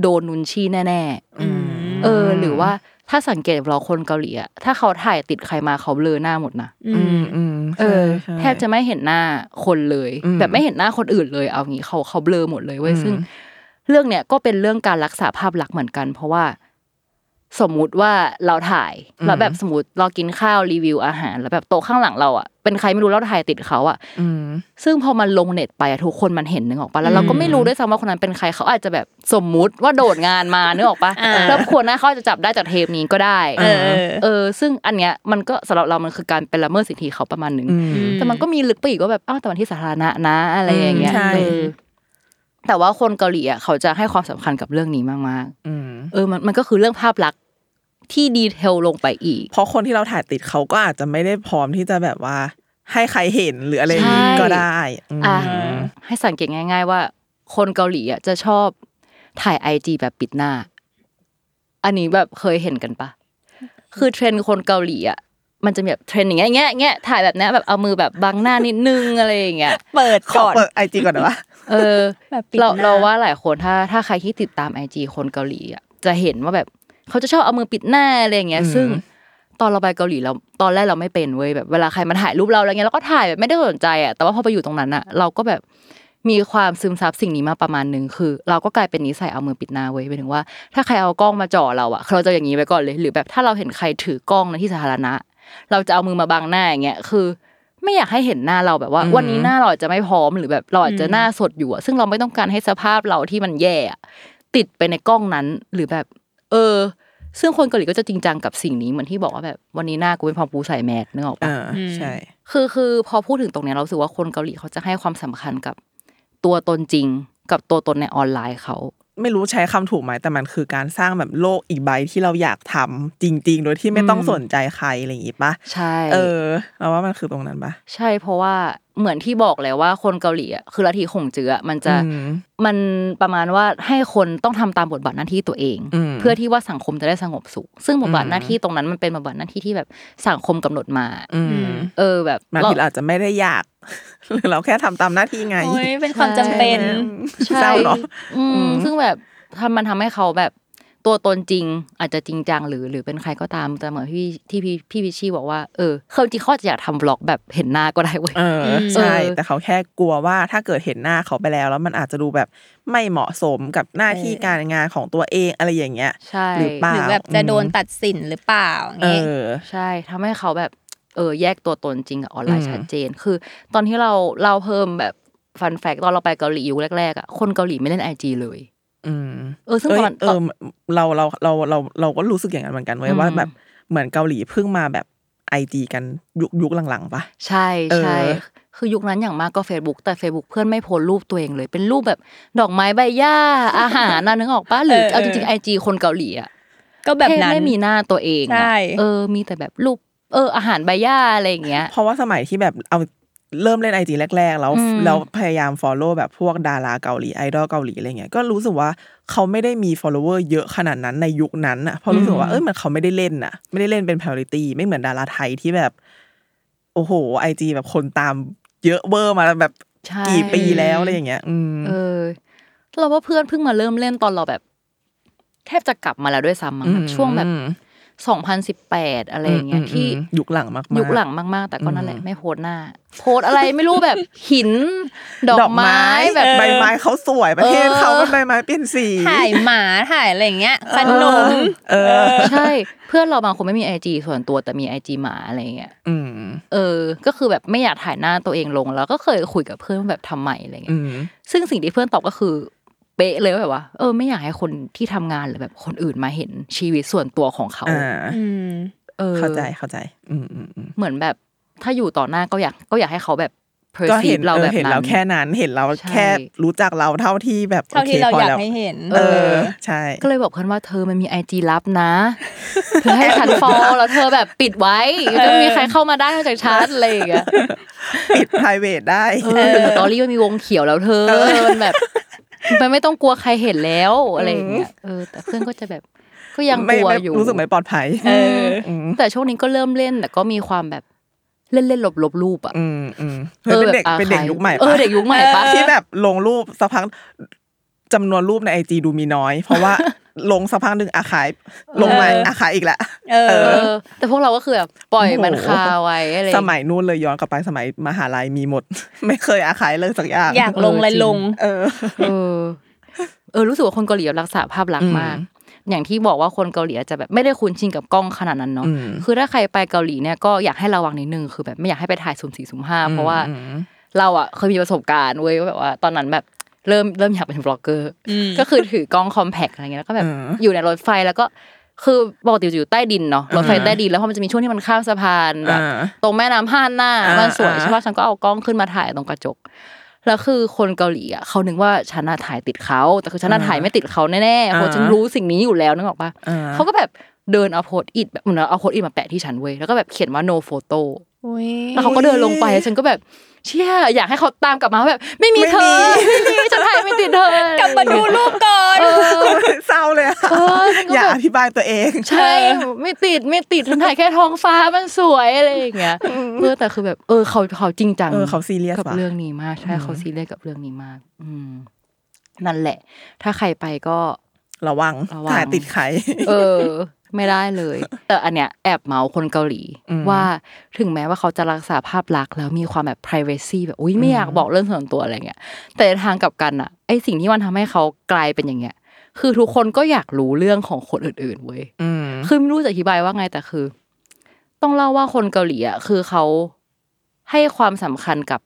โดนนุนชี่แน่ๆอืมๆเออ หรือว่าถ้าสังเกตเราคนเกาหลีอะถ้าเขาถ่ายติดใครมาเขาเบลอหน้าหมดนะอือืมมอืมเออใช่แทบจะไม่เห็นหน้าคนเลยอืมแบบไม่เห็นหน้าคนอื่นเลย เอางี้เขาเขาเบลอหมดเลยเว้ยอืมซึ่ง เรื่องเนี้ยก็เป็นเรื่องการรักษาภาพลักษณ์เหมือนกัน เพราะว่า สมมุติว่าเราถ่ายแล้วแบบสมมติเรากินข้าวรีวิวอาหาร แล้วแบบโต๊ะข้างหลังเราอะเป็นใครไม่รู้เราถ่ายติดเขาอะอืมซึ่งพอมันลงเน็ตไปอะทุกคนมันเห็นนึกออกปะแล้วเราก็ไม่รู้ด้วยซ้ำว่าคนนั้นเป็นใครเขาอาจจะแบบสมมุติว่าโดดงานมานึกออกปะอ่าแล้วควรนะเขาอาจจะจับได้จากเทปนี้ก็ได้เออเออ ซึ่งอันเนี้ยมันก็สำหรับเรามันคือการเป็นละเมิดสิทธิเขาประมาณหนึ่งอืมแต่มันก็มีลึกไปอีกว่าแบบอ้าวแต่มันที่สาธารณะนะอะไรอย่างเงี้ยอืมใช่เออ แต่ว่าคนเกาหลีอะเขาจะให้ความสำคัญกับเรื่องนี้มากอืมๆเออมันมันก็คือเรื่องภาพลักษณ์ที่ detail ลงไปอีก เพราะคนที่เราถ่ายติดเขาก็อาจจะไม่ได้พร้อมที่จะแบบว่า ให้ใครเห็นหรืออะไรอย่างนี้ใช่ก็ได้มอะให้สังเกตง่าย ๆ ว่า คนเกาหลีอะจะชอบถ่ายไอจีแบบปิดหน้า อันนี้แบบเคยเห็นกันปะคือเทรนด์คนเกาหลีอะมันจะมีแบบเทรนด์อย่างเงี้ยอย่างเงี้ยอย่างเงี้ยถ่ายแบบเนี้ยแบบเอามือแบบบังหน้านิดนึงอะไรอย่างเงี้ย เปิดขอก่อนเปิดไอจีก่อนนะวะ เออแบบปิดเราหน้าเราว่าหลายคนถ้าถ้าใครที่ติดตามไอจีคนเกาหลีอะจะเห็นว่าแบบเขาจะชอบเอามือปิดหน้าอะไรอย่างเงี้ยอืมซึ่งตอนเราไปเกาหลีเราตอนแรกเราไม่เป็นเว้ยแบบเวลาใครมาถ่ายรูปเราอะไรเงี้ยเราก็ถ่ายแบบไม่ได้สนใจอะแต่ว่าพอไปอยู่ตรงนั้นอะ เราก็แบบมีความซึมซับสิ่งนี้มาประมาณหนึ่งคือ เราก็กลายเป็นนิสัยเอามือปิดหน้าเว้ยหมายถึงว่า ถ้าใครเอากล้องมาจ่อเราอะเราจะอย่างนี้ไว้ก่อนเลย หรือแบบถ้าเราเห็นใครถือกล้องในที่สาธารณะ เราจะเอามือมาบังหน้าอย่างเงี้ยคือ ไม่อยากให้เห็นหน้าเราแบบว่าอืมวันนี้หน้าเราอาจจะไม่พร้อมหรือแบบเราอาจจะหน้าสดอยู่อะซึ่งเราไม่ต้องการให้สภาพเราที่มันแย่อะติดไปในกล้องนั้นหรือแบบ เออ ซึ่งคนเกาหลีก็จะจริงจังกับสิ่งนี้เหมือนที่บอกว่าแบบวันนี้หน้ากูเป็นพอปูใส่แมสนึกออกปะอ่าใช่คือคือพอพูดถึงตรงเนี้ยเรารู้สึกว่าคนเกาหลีเขาจะให้ความสำคัญกับตัวตนจริงกับตัวตนในออนไลน์เขา ไม่รู้ใช้คำถูกไหมแต่มันคือการสร้างแบบโลกอีกใบที่เราอยากทำจริง ๆ โดยที่ไม่ต้องอืมสนใจใครอะไรอย่างงี้ปะใช่ เออเราว่ามันคือตรงนั้นปะใช่เพราะว่า เหมือนที่บอกแล้วว่าคนเกาหลีอะคือลัทธิขงจื้ออะมันจะอืมมันประมาณว่าให้คนต้องทำตามบทบาทหน้าที่ตัวเองอืมเพื่อที่ว่าสังคมจะได้สงบสุข ซึ่งบทบาทอืมหน้าที่ตรงนั้นมันเป็นบทบาทหน้าที่ที่แบบสังคมกำหนดมาอืมเออแบบบางทีเราอาจจะไม่ได้อยากหรือเราแค่ทำตามหน้าที่ไงโอ้ยเป็นความจำเป็นใช่เศร้าเนาะอืมอืมซึ่งแบบถ้ามันทำให้เขาแบบ ตัวตนจริงอาจจะจริงจังหรือหรือเป็นใครก็ตามแต่เหมือนพี่ที่พี่พี่พิชชี่บอกว่าเออเขาจริงเขาอาจจะอยากทำบล็อกแบบเห็นหน้าก็ได้เว้ยเอออมใช่เออแต่เขาแค่กลัวว่าถ้าเกิดเห็นหน้าเขาไปแล้ว แล้วมันอาจจะดูแบบไม่เหมาะสมกับหน้าที่การงานของตัวเองอะไรอย่างเงี้ยใช่หรือเปล่าหรือแบบจะโดนตัดสินหรือเปล่าอย่างเองี้อใช่ทำให้เขาแบบเออแยกตัวตนจริงกับออนไลอืน์มชัดเจน คือ ตอนที่เราเราเพิ่มแบบฟันแฟกตอนเราไปเกาหลียุคแรกๆอะคนเกาหลีไม่เล่นไอจีเลย อืมเออซึ่งเอ้ตยอนเออเราเราเราเราเราก็รู้สึกอย่างนั้นเหมือนกันเว้ยอืมว่าแบบเหมือนเกาหลีเพิ่งมาแบบไอจีกันยุคยุคหลังๆปะใช่เออใช่คือยุคนั้นอย่างมากก็ Facebook แต่ Facebook เพื่อนไม่โพสต์รูปตัวเองเลย เป็นรูปแบบดอกไม้ใบหญ้าอาหารน่ะนึกออกปะหรือเออเอาจริงๆไอจีคนเกาหลีอะก็แบบแค่นั้นไม่มีหน้าตัวเองอะใช่เออ มีแต่แบบรูปเอออาหารใบหญ้าอะไรอย่างเงี้ยเพราะว่าสมัยที่แบบเอา เริ่มเล่นไอจีแรก ๆ แล้วอืมแล้วพยายาม follow แบบพวกดาราเกาหลีไอดอลเกาหลีอะไรเงี้ยก็รู้สึกว่าเขาไม่ได้มี follower เยอะขนาดนั้นในยุคนั้นอะเพราะรู้สึกว่าเอ้ยมันเขาไม่ได้เล่นอะ ไม่ได้เล่นเป็น priority ไม่เหมือนดาราไทยที่แบบ โอ้โหไอจีแบบคนตามเยอะเบอร์มาแบบใช่กี่ปีแล้วอะไรอย่างเงี้ย อืมเออเราว่าเพื่อนเพิ่งมาเริ่มเล่นตอนเราแบบ แทบจะกลับมาแล้วด้วยซ้ำมั้งแบบช่วงแบบ 2018 อะไรอย่างเงี้ยที่อืมยุคหลังมากๆยุคหลังมากๆ แต่ก็นั่นแหละอืมไม่โพสต์หน้า โพสต์อะไรไม่รู้แบบหิน ดอกไม้แบบใบไม้เขาสวยประเทศเออเขาเป็นใบไม้เปลี่ยนสีถ่ายหมาถ่ายอะไรอย่างเงี้ยขนมเออใช่เพื่อนเราบางคนไม่มีไอจีส่วนตัวแต่มีไอจีหมาอะไรเงี้ยอืมเออ ก็คือแบบไม่อยากถ่ายหน้าตัวเองลง แล้วก็เคยคุยกับเพื่อนว่าแบบทำไมอะไรอืเงี้ยมซึ่งสิ่งที่เพื่อนตอบก็คือ เป๊ะเลยว่าแบบว่า เออไม่อยากให้คนที่ทำงานหรือแบบคนอื่นมาเห็นชีวิตส่วนตัวของเขาอ่าอืมเออเข้าใจเข้าใจอืมอืมอืมเหมือนแบบถ้าอยู่ต่อหน้าก็อยากก็อยากให้เขาแบบก็เห็น perceive เราเออแบบเห็นนั้เรานแค่นั้นเห็นเราใช่แค่รู้จักเราเท่าที่แบบเท่าที่โคเราพอยากแล้วให้เห็น เออใช่ ก็เลยบอกเพื่อนว่าเธอมันมีไอจีลับนะเธอให้ฉันฟอลแล้วเธอแบบปิดไว้จะไม่มีใครเข้ามาได้นอกจากฉันอะไรอย่างเงี้ยปิด private ได้เออสตอรี่มันมีวงเขียวแล้วเธอมันแบบ มันไม่ต้องกลัวใครเห็นแล้วอะไรอย่างเงี้ยเออ แต่เพื่อนก็จะแบบก็ยังกไม่ลัวไม่อยู่รู้สึกไม่ปลอดภัยเออมแต่ช่วงนี้ก็เริ่มเล่นแต่ก็มีความแบบเล่นเล่นๆหลบหลบๆรูปอะอืมอืมเฮ้ยเป็นเด็กแบบเป็นเด็กอาร์ไคยุคใหม่เอปะอเด็กยุคใหม่ปะที่แบบลงรูปสักพักจำนวนรูปในไอจีดูมีน้อย เพราะว่า ลงสักพักหนึ่งอาขายลงมาเอออาขายอีกละเออเออ แต่พวกเราก็คือแบบปล่อยมันโอ้โหคาไว้อะไรสมัยนู้นเลยย้อนกลับไปสมัยมหาลัยมีหมด ไม่เคยอาขายเลยสักอย่างอยากลงเลยลง เออ เออเออรู้สึกว่าคนเกาหลีรักษาภาพลักษณ์มากอืมอย่างที่บอกว่าคนเกาหลีอาจจะแบบไม่ได้คุ้นชินกับกล้องขนาดนั้นเนาะอืมคือถ้าใครไปเกาหลีเนี่ยก็อยากให้ระวังนิดนึง คือแบบไม่อยากให้ไปถ่ายสุ่มสี่สุ่มห้าเพราะว่าอืมเราอะเคยมีประสบการณ์เว้ยว่าแบบว่าตอนนั้นแบบ เริ่มเริ่มอยากเป็นบล็อกเกอร์อืมก็คือถือกล้องคอมแพคอะไรเงี้ยแล้วก็แบบอืมอยู่ในรถไฟแล้วก็คือปกติอยู่ใต้ดินเนาะรถไฟใต้ดินแล้วพอมันจะมีช่วงที่มันข้ามสะพานแบบอ่าตรงแม่น้ำห้านหน้าอ่ามันสวยอ่าใช่ป่ะฉันก็เอากล้องขึ้นมาถ่ายตรงกระจกแล้วคือคนเกาหลีอะเขานึกว่าฉันน่ะถ่ายติดเขาแต่คือฉันน่ะถ่ายไม่ติดเขาแน่ๆเพราะฉันรู้สิ่งนี้อยู่แล้วนึกออกปะอ่าเขาก็แบบเดินเอาโพสต์อิดแบบเหมือนเอาโพสต์อิดมาแปะที่ฉันเว้ยแล้วก็แบบเขียนว่า no photo อุ๊ยแล้วเขาก็เดินลงไปแล้วฉันก็แบบ เชี่ยอยากให้เขาตามกลับมาว่าแบบ ไม่มีเธอไม่มีฉันถ่ายไม่ติดเธอกลับมาดูรูปก่อนเออเศร้าเลยอะเออฉันก็อย่าแบบอธิบายตัวเอง ใช่ ไม่ติดไม่ติดฉันถ่ายแค่ท้องฟ้ามันสวยอะไรอย่างเงี้ยเออแต่คือแบบ เออเขาเขาจริงจังเออเขาซีเรียสกับว่ะเรื่องนี้มากใช่เขาซีเรียสกับเรื่องนี้มาก อืมนั่นแหละ ถ้าใครไปก็ระวังระวังถ่ายติดไข่เออ ไม่ได้เลย แต่อันเนี้ยแอบเมาคนเกาหลีอืมว่าถึงแม้ว่าเขาจะรักษาภาพลักษณ์แล้วมีความแบบ privacy แบบอุ้ยไม่อยากบอกเรื่องส่วนตัวอะไรเงี้ยแต่ในทางกลับกันอะไอสิ่งที่มันทำให้เขากลายเป็นอย่างเงี้ย คือทุกคนก็อยากรู้เรื่องของคนอื่นๆเว้ยอืมคือไม่รู้จะอธิบายว่าไงแต่คือ ต้องเล่าว่าคนเกาหลีอะคือเขาให้ความสำคัญกับ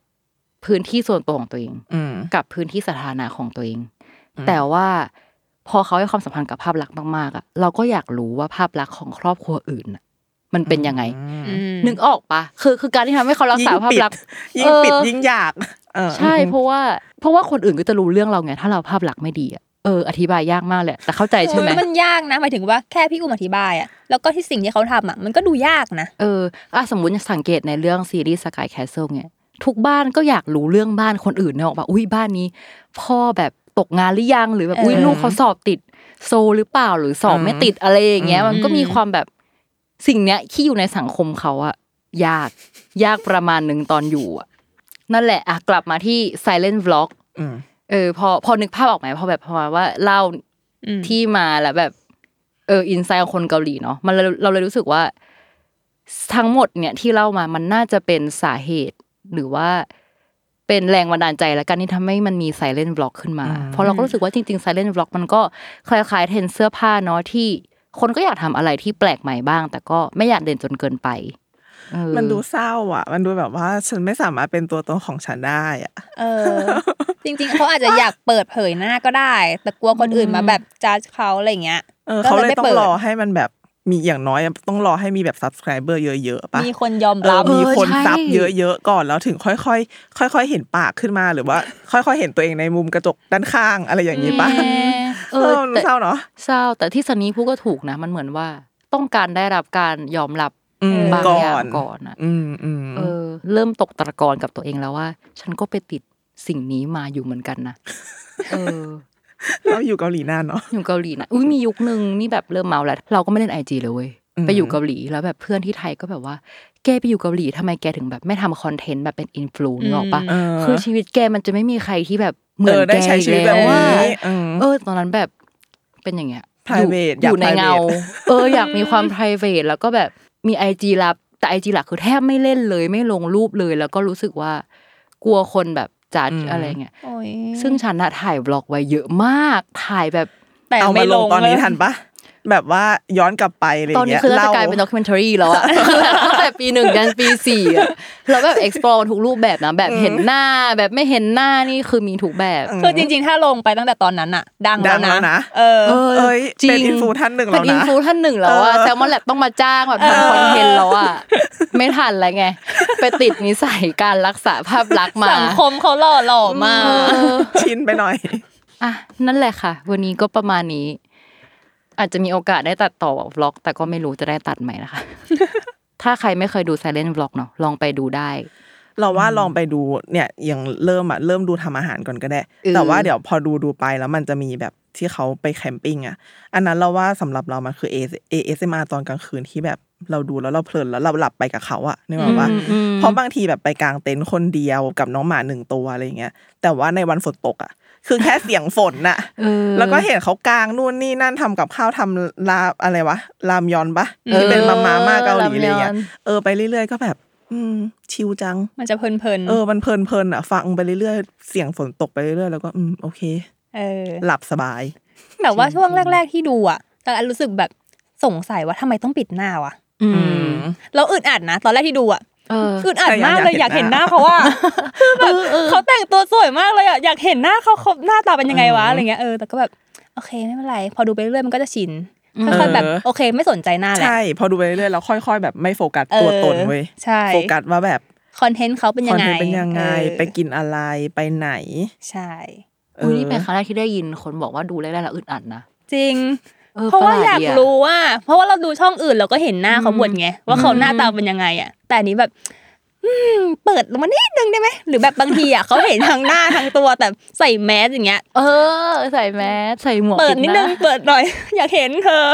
พื้นที่ส่วนตัวของตัวเองอืมกับพื้นที่สาธารณะของตัวเอง แต่ว่า พอเขาให้ความสำคัญกับภาพลักษณ์มากๆอะเราก็อยากรู้ว่าภาพลักษณ์ของครอบครัวอื่นน่ะมันเป็นยังไงอืมนึกออกปะคือคือการที่ทำให้เขารักษาภาพลักษณ์ยิ่งปิดเออยิ่งอยากเออใช่เพราะว่า เพราะว่าคนอื่นก็จะรู้เรื่องเราไงถ้าเราภาพลักษณ์ไม่ดีอะเอออธิบายยากมากเลยแต่เข้าใจใช่ไหมโอ้ยมันยากนะหมายถึงว่าแค่พี่อุ้มอธิบายอะแล้วก็ที่สิ่งที่เขาทำอะมันก็ดูยากนะเอออะสมมติสังเกตในเรื่องซีรีส์ Sky Castle เนี่ยทุกบ้านก็อยากรู้เรื่องบ้านคนอื่นเนอะแบบอุ้ยบ้านนี้ พ่อแบบ ตกงานหรือยังหรือแบบอุ้ยเออลูกเขาสอบติดโซหรือเปล่าหรือสอบไม่ติดอะไรอย่างเงี้ย มันก็มีความแบบสิ่งเนี้ยที่อยู่ในสังคมเขาอะยากยากประมาณหนึ่งตอนอยู่อะนั่นแหละอะกลับมาที่ silent vlog อืมเออพอพอนึกภาพออกไหมพอแบบพอว่าเล่าอืมที่มาแล้วแบบ เอออินไซด์ของคนเกาหลีเนาะมันเลยเราเลยรู้สึกว่า ทั้งหมดเนี่ยที่เล่ามามันน่าจะเป็นสาเหตุหรือว่า เป็นแรงบันดาลใจแล้วกันที่ทำให้มันมีไซเลน t ์ l ล็อกขึ้นมา เพราะเราก็รู้สึกว่าจริงๆไซเลน t ์ l ล็อกมันก็คล้ายๆเทรนด์เสื้อผ้าเนาะที่คนก็อยากทำอะไรที่แปลกใหม่บ้าง แต่ก็ไม่อยากเด่นจนเกินไปเออมันดูเศร้าอะ มันดูแบบว่าฉันไม่สามารถเป็นตัวตนของฉันได้อะเออ จริง ๆเขาอาจจะอยากเปิดเผยหน้าก็ได้ แต่กลัวคนอื่นมาแบบจัดเขาอะไรเงี้ยเออก็เขาเลยเลยไม่ต้อเปิงดรอให้มันแบบ มีอย่างน้อยต้องรอให้มีแบบ subscriber เยอะๆปะมีคนยอมเอรัอบมีคนเออใช่ซับเยอะๆก่อนแล้วถึงค่อยๆค่อย ๆ เห็นปากขึ้นมาหรือว่า ค่อย ๆ เห็นตัวเองในมุมกระจกด้านข้างอะไรอย่างนี้ปะเอเอออมันแต่เศร้าเนาะเศร้าแต่ที่ซันนี่พูดก็ถูกนะมันเหมือนว่า ต้องการได้รับการยอมรับอืมบางก่อย่าองนก่อนอะอืมอืมเออ เริ่มตกตะกอนกับตัวเองแล้วว่า ฉันก็ไปติดสิ่งนี้มาอยู่เหมือนกันนะเออ เราอยู่เกาหลีนานเนาะอยู่เกาหลีนะอุ้ยมียุคนึงนี่แบบเริ่มเมาแล้วเราก็ไม่เล่นไอจีเลยเว้ยอืมไปอยู่เกาหลีแล้วแบบเพื่อนที่ไทยก็แบบว่า แกไปอยู่เกาหลีทำไมแกถึงแบบไม่ทำคอนเทนต์แบบเป็นอินฟลูนึกออกปะเออคือชีวิตแกมันจะไม่มีใครที่แบบเหมืเออนอได้แกใช้ชีวิตอีกแบบล้นี้อะเออเออ ตอนนั้นแบบเป็นอย่างเงี้ย private อยู่อยากในเงา private เอออยากมีความ p r i v a t แล้วก็แบบมีไอจีลับแต่ไอจีหลักคือแทบไม่เล่นเลย ไม่ลงรูปเลย แล้วก็รู้สึกว่ากลัวคนแบบ จัดอืมอะไรเงี้ยโอ้ยซึ่งฉันอะถ่ายบล็อกไว้เยอะมาก ถ่ายแบบแต่เอาไม่มาลลงงตอนนี้เลยทันปะ แบบว่าย้อนกลับไปอะไรอตอนย่างนี้เงี้ยคือน่าจะเล่ากลายเป็นด็อกิเมนทารีแล้วอะตั้งแต่ปีหนึ่งยันปีสี่อะแล้วแบบ explore ทุกรูปแบบนะแบบเห็นหน้าแบบไม่เห็นหน้านี่คือมีทุกแบบคือจริง ๆ ถ้าลงไปตั้งแต่ตอนนั้นอะดังดัแล้วงแล้วนะนะเออเออเอ้ยจริงเป็นอินฟูท่านหนึ่งเป็แล้นวอินนะฟูท่านหนึ่งแล้วอะแซลมอนแลบต้องมาจ้างแบบทำคอนเทนต์แล้วอะไม่ทันแล้วไงไปติดนิสัยการรักษาภาพลักษณ์มาสังคมเขาหล่อหล่อมากเออชินไปหน่อยอะนั่นแหละค่ะ วันนี้ก็ประมาณนี้ อาจจะมีโอกาสได้ตัดต่อวล็อก แต่ก็ไม่รู้จะได้ตัดไหมนะคะ ถ้าใครไม่เคยดู Silent Vlog เนาะลองไปดูได้ เราว่าลองไปดูเนี่ยอย่างเริ่มอะเริ่มดูทำอาหารก่อนก็ได้เออแต่ว่าเดี๋ยวพอดูดูไปแล้วมันจะมีแบบที่เขาไปแคมปิ้งอะอันนั้นเราว่าสำหรับเรามันคือ A ASMR ตอนกลางคืนที่แบบเราดูแล้วเราเพลินแล้วเราหลับไปกับเขาอะนึกออกปะอืมอืมเพราะบางทีแบบไปกลางเต็นท์คนเดียวกับน้องหมาหนึ่งตัวอะไรเงี้ยแต่ว่าในวันฝนตกอะ คือแค่เสียงฝนน่ะเออแล้วก็เห็นเขากลางนู่นนี่นั่นทำกับข้าวทำลาอะไรวะรามยอนปะที่เป็นมาม่าม่าเกาหลีอะไรเงี้ยรามยอนเออไปเรื่อยๆก็แบบอืมชิลจัง มันจะเพลินๆเออ มันเพลินเพลินๆอะ ฟังไปเรื่อยๆ เสียงฝนตกไปเรื่อยๆ แล้วก็ อืม โอเค เออ หลับสบาย แต่ว่าช่วงแรก ๆ ที่ดูอะแต่อันรู้สึกแบบสงสัยว่าทำไมต้องปิดหน้าวะ อือืมมเราอึดอัดนะ ตอนแรกที่ดูอะเอออึดอัดมากเลยอายใช่อยากกเห็เห็นนหหน้าน้าเขาว่าคือแบบเขาแต่งตัวสวยมากเลยอะอยากเห็นหน้าเขาเขาหน้าตาเป็นยังไงวะเออออะไรเงี้ยเออแต่ก็แบบโอเคไม่เป็นไร พอดูไปเรื่อยมันก็จะชินอืมค่อยๆแบบเออโอเค ไม่สนใจหน้าแหละใช่พอดูไปเรื่อยๆแล้วค่อย ๆ แบบไม่โฟกัสเออตัวตนเว้ยใช่โฟกัสว่าแบบคอนเทนต์เขาเป็นคยัอนงไงเทนต์เป็นยังไงเออไปกินอะไรไปไหน ใช่เออุ้ยอนี่เป็นครั้งแรกที่ได้ยินคนบอกว่าดูแรกๆแล้วอึดอัดนะจริงออ เพราะว่าปหลอยากดีะรู้ว่า เพราะว่าเราดูช่องอื่นเราก็เห็นหน้าเขาหมดไงว่าเขาหน้าตาเป็นยังไงอะแต่อันนี้แบบอืมเปิดลงมานิดนึงได้ไหมหรือแบบบางทีอะเขาเห็นทั้งหน้าทั้งตัวแต่ใส่แมสอย่างเงี้ย เออ ใส่แมสใส่หมวกเปิดนิดนึงปิหาเปิดหน่อย อยากเห็นเธอ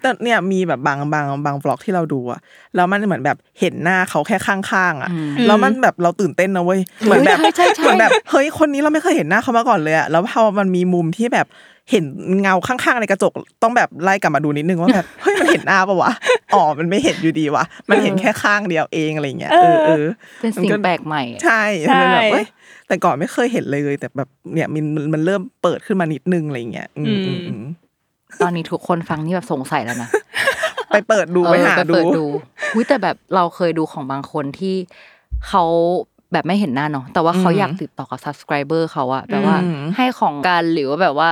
แต่เนี่ยมีแบบบางบางบางบล็อกที่เราดูอะแล้วมันเหมือนแบบเห็นหน้าเขาแค่ข้างๆอะอืมแล้วมันแบบเราตื่นเต้นนะเว้ยเหมือนแบบใช่ใช่ใช่เหมือนแบบเฮ้ยคนนี้เราไม่เคยเห็นหน้าเขามาก่อนเลยอะแล้วพอมันมีมุมที่แบบเห็นเงาข้างๆในกระจกต้องแบบไล่กลับมาดูนิดนึงว่าแบบเฮ้ยมันเห็นหน้าปะวะอ๋อมันไม่เห็นอยู่ดีวะมันเห็นแค่ข้างเดียวเองอะไรเงี้ยเออเออเป็นสิ่งแปลกใหม่อะใช่ใช่มันแบบเว้ยแต่ก่อนไม่เคยเห็นเลยแต่แบบเนี่ยมันมันมันเริ่มเปิดขึ้นมานิดนึงอะไรเงี้ยอืมอืมอืม ตอนนี้ทุกคนฟังนี่แบบสงสัยแล้วนะไปเปิดดูไปหาเออดูเปิดดูอุ้ยแต่แบบเราเคยดูของบางคนที่เขาแบบไม่เห็นหน้าเนาะแต่ว่าเขาอืมอยากติดต่อกับ subscriber เขาอะแบบว่าอืมให้ของกันหรือว่าแบบว่า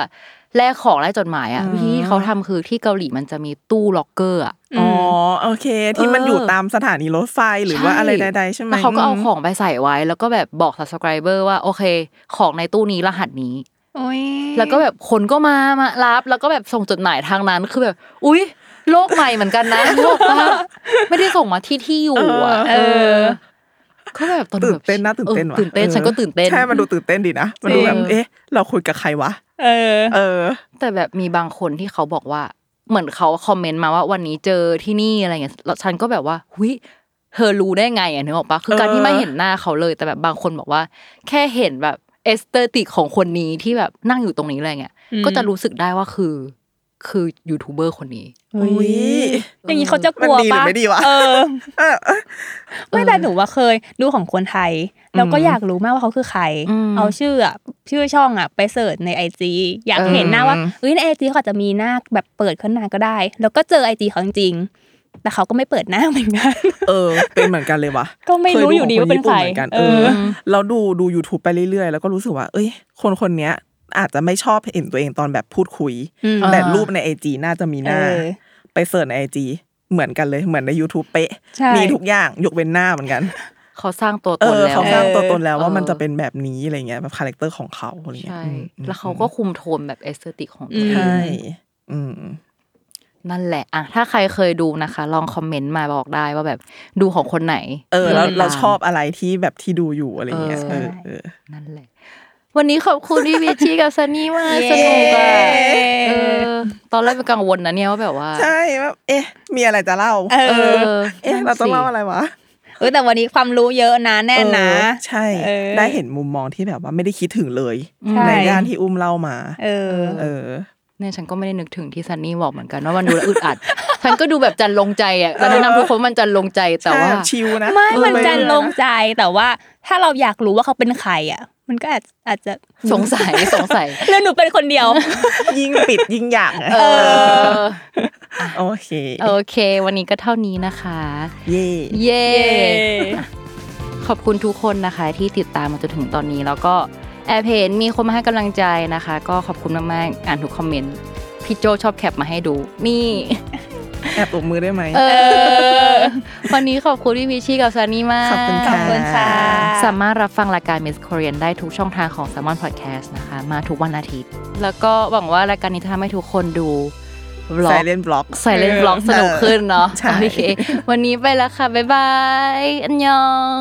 แลกของแลกจดหมายอะอืมวิธีที่เขาทำคือที่เกาหลีมันจะมีตู้ล็อกเกอร์อะอ๋อโอเค ที่มันเออออยู่ตามสถานีรถไฟหรือว่าอะไรใดๆใช่ไหมแล้วเขาก็เอาของไปใส่ไว้ แล้วก็แบบบอก subscriber ว่าโอเค ของในตู้นี้รหัสนี้โอ้ย แล้วก็แบบคนก็มามารับ แล้วก็แบบส่งจดหมายทางนั้นคือแบบ อุ๊ย โลกใหม่เหมือนกันนะโลกว่าไม่ได้ส่งมาที่ที่อยู่อะเออคก็แบบตอนตื่แบนบเต้นน่าตื่นเต้นออว่ะตื่นเต้นออฉันก็ตื่นเต้นใช่มันดูตื่นเต้นดีนะมันดูแบบจริงเอ๊ะ เราคุยกับใครวะเออ เออ แต่แบบมีบางคนที่เขาบอกว่าเหมือนเขาคอมเมนต์มาว่าวันนี้เจอที่นี่อะไรเงี้ยแล้วฉันก็แบบว่าหุยเธอรู้ได้ไงอะนึกออกปะคือการเออที่ไม่เห็นหน้าเขาเลย แต่แบบบางคนบอกว่า แค่เห็นแบบ aesthetic ของคนนี้ที่แบบนั่งอยู่ตรงนี้อะไรเงี้ยอืมก็จะรู้สึกได้ว่าคือ คือยูทูบเบอร์คนนี้อุ้ยอย่างนี้เขาจะกลัวมันดีหรือปะไม่ดีวะเออเออเออไม่แต่หนูว่าเคยดูของคนไทยแล้วก็อืมอยากรู้มากว่าเขาคือใครอืมเอาชื่ออะชื่อช่องอะไป search ในไอจีอยากเห็นหน้าว่าเอ้ยในไอจีเขาอาจจะมีหน้าแบบเปิดขึ้นมาก็ได้ แล้วก็เจอไอจีเขาจริงๆ แต่เขาก็ไม่เปิดหน้าเหมือนกัน เออ เป็นเหมือนกันเลยวะก็ไม่รู้อยู่ดีว่าเป็นใครยดูของญี่ปุ่เหมือนกันเอเอออเราดูดู YouTube ไปเรื่อยๆ แล้วก็รู้สึกว่า เอ้ย คนคนเนี้ยอาจจะไม่ชอบเห็นตัวเองตอนแบบพูดคุยอืมแต่อ่ารูรูปใน IG น่าจะมีหน้าเออไป search ใน IG เหมือนกันเลยเหมือนใน YouTube เป๊ะใช่มีทุกอย่างยกเว้นหน้าเหมือนกันเขาสร้างตัวเอตนอแล้วเขาสร้างตัวตนแล้วว่าเออมันจะเป็นแบบนี้อะไรเงี้ยแบบ character ของเขาอะไรเงี้ยใช่อืมอืมแล้วเขาก็คุมโทนแบบ aesthetic ของตัวเองใช่อืม นั่นแหละอะถ้าใครเคยดูนะคะ ลองคอมเมนต์มาบอกได้ว่าแบบดูของคนไหน เออแล้วที่เราตมชอบอะไรที่แบบที่ดูอยู่อะไรเงี้ยเอเอออเออนั่นแหละ วันนี้ขอบคุณพี่วิชี่กับซันนี่มากสนุกอะเออตอนแรกเป็นกังวลนะเนี่ยว่าแบบว่า ใช่แบบเอ๊ะ มีอะไรจะเล่า เอเอออเอ๊ะ เราต้องเล่าอะไรวะเออแต่วันนี้ความรู้เยอะนะแน่นนะเออใช่เออได้เห็นมุมมองที่แบบว่าไม่ได้คิดถึงเลยใช่ในย่านที่อุ้มเล่ามา เออ เออเนี่ยฉันก็ไม่ได้นึกถึงที่ซันนี่บอกเหมือนกันว่ามันดูแล้วอึดอัดฉันก็ดูแบบจันลงใจอะแล้วแนะนำทุกคนว่ามันจันลงใจแต่ว่าใช่ชิวนะไม่มันเออจะลงใจแต่ว่า ถ้าเราอยากรู้ว่าเขาเป็นใครอะ มันก็อาจอาจจะสงสัยสงสัยแล้วหนูเป็นคนเดียว ยิ่งปิดยิ่งอยากอะเออโอเค โอเค วันนี้ก็เท่านี้นะคะ เย่เย้ขอบคุณทุกคนนะคะ ที่ติดตามมาจนถึงตอนนี้แล้วก็ แอบเห็นมีคนมาให้กำลังใจนะคะ ก็ขอบคุณมากๆอ่านทุกคอมเมนต์พี่โจชอบ cap มาให้ดูนี่ แอบปรบมือได้ไหม เออ วันนี้ขอบคุณพี่พิชชี่กับซานี่มากขอบคุณค่ะ ขอบคุณค่ะ สามารถรับฟังรายการ Miss Korean ได้ทุกช่องทางของ Salmon Podcast นะคะ มาทุกวันอาทิตย์ แล้วก็หวังว่ารายการนี้จะทำให้ทุกคนดู vlog silent vlog silent vlog สนุกขึ้นเนาะใช่ โอเค วันนี้ไปแล้วค่ะ บ๊ายบาย อันยอง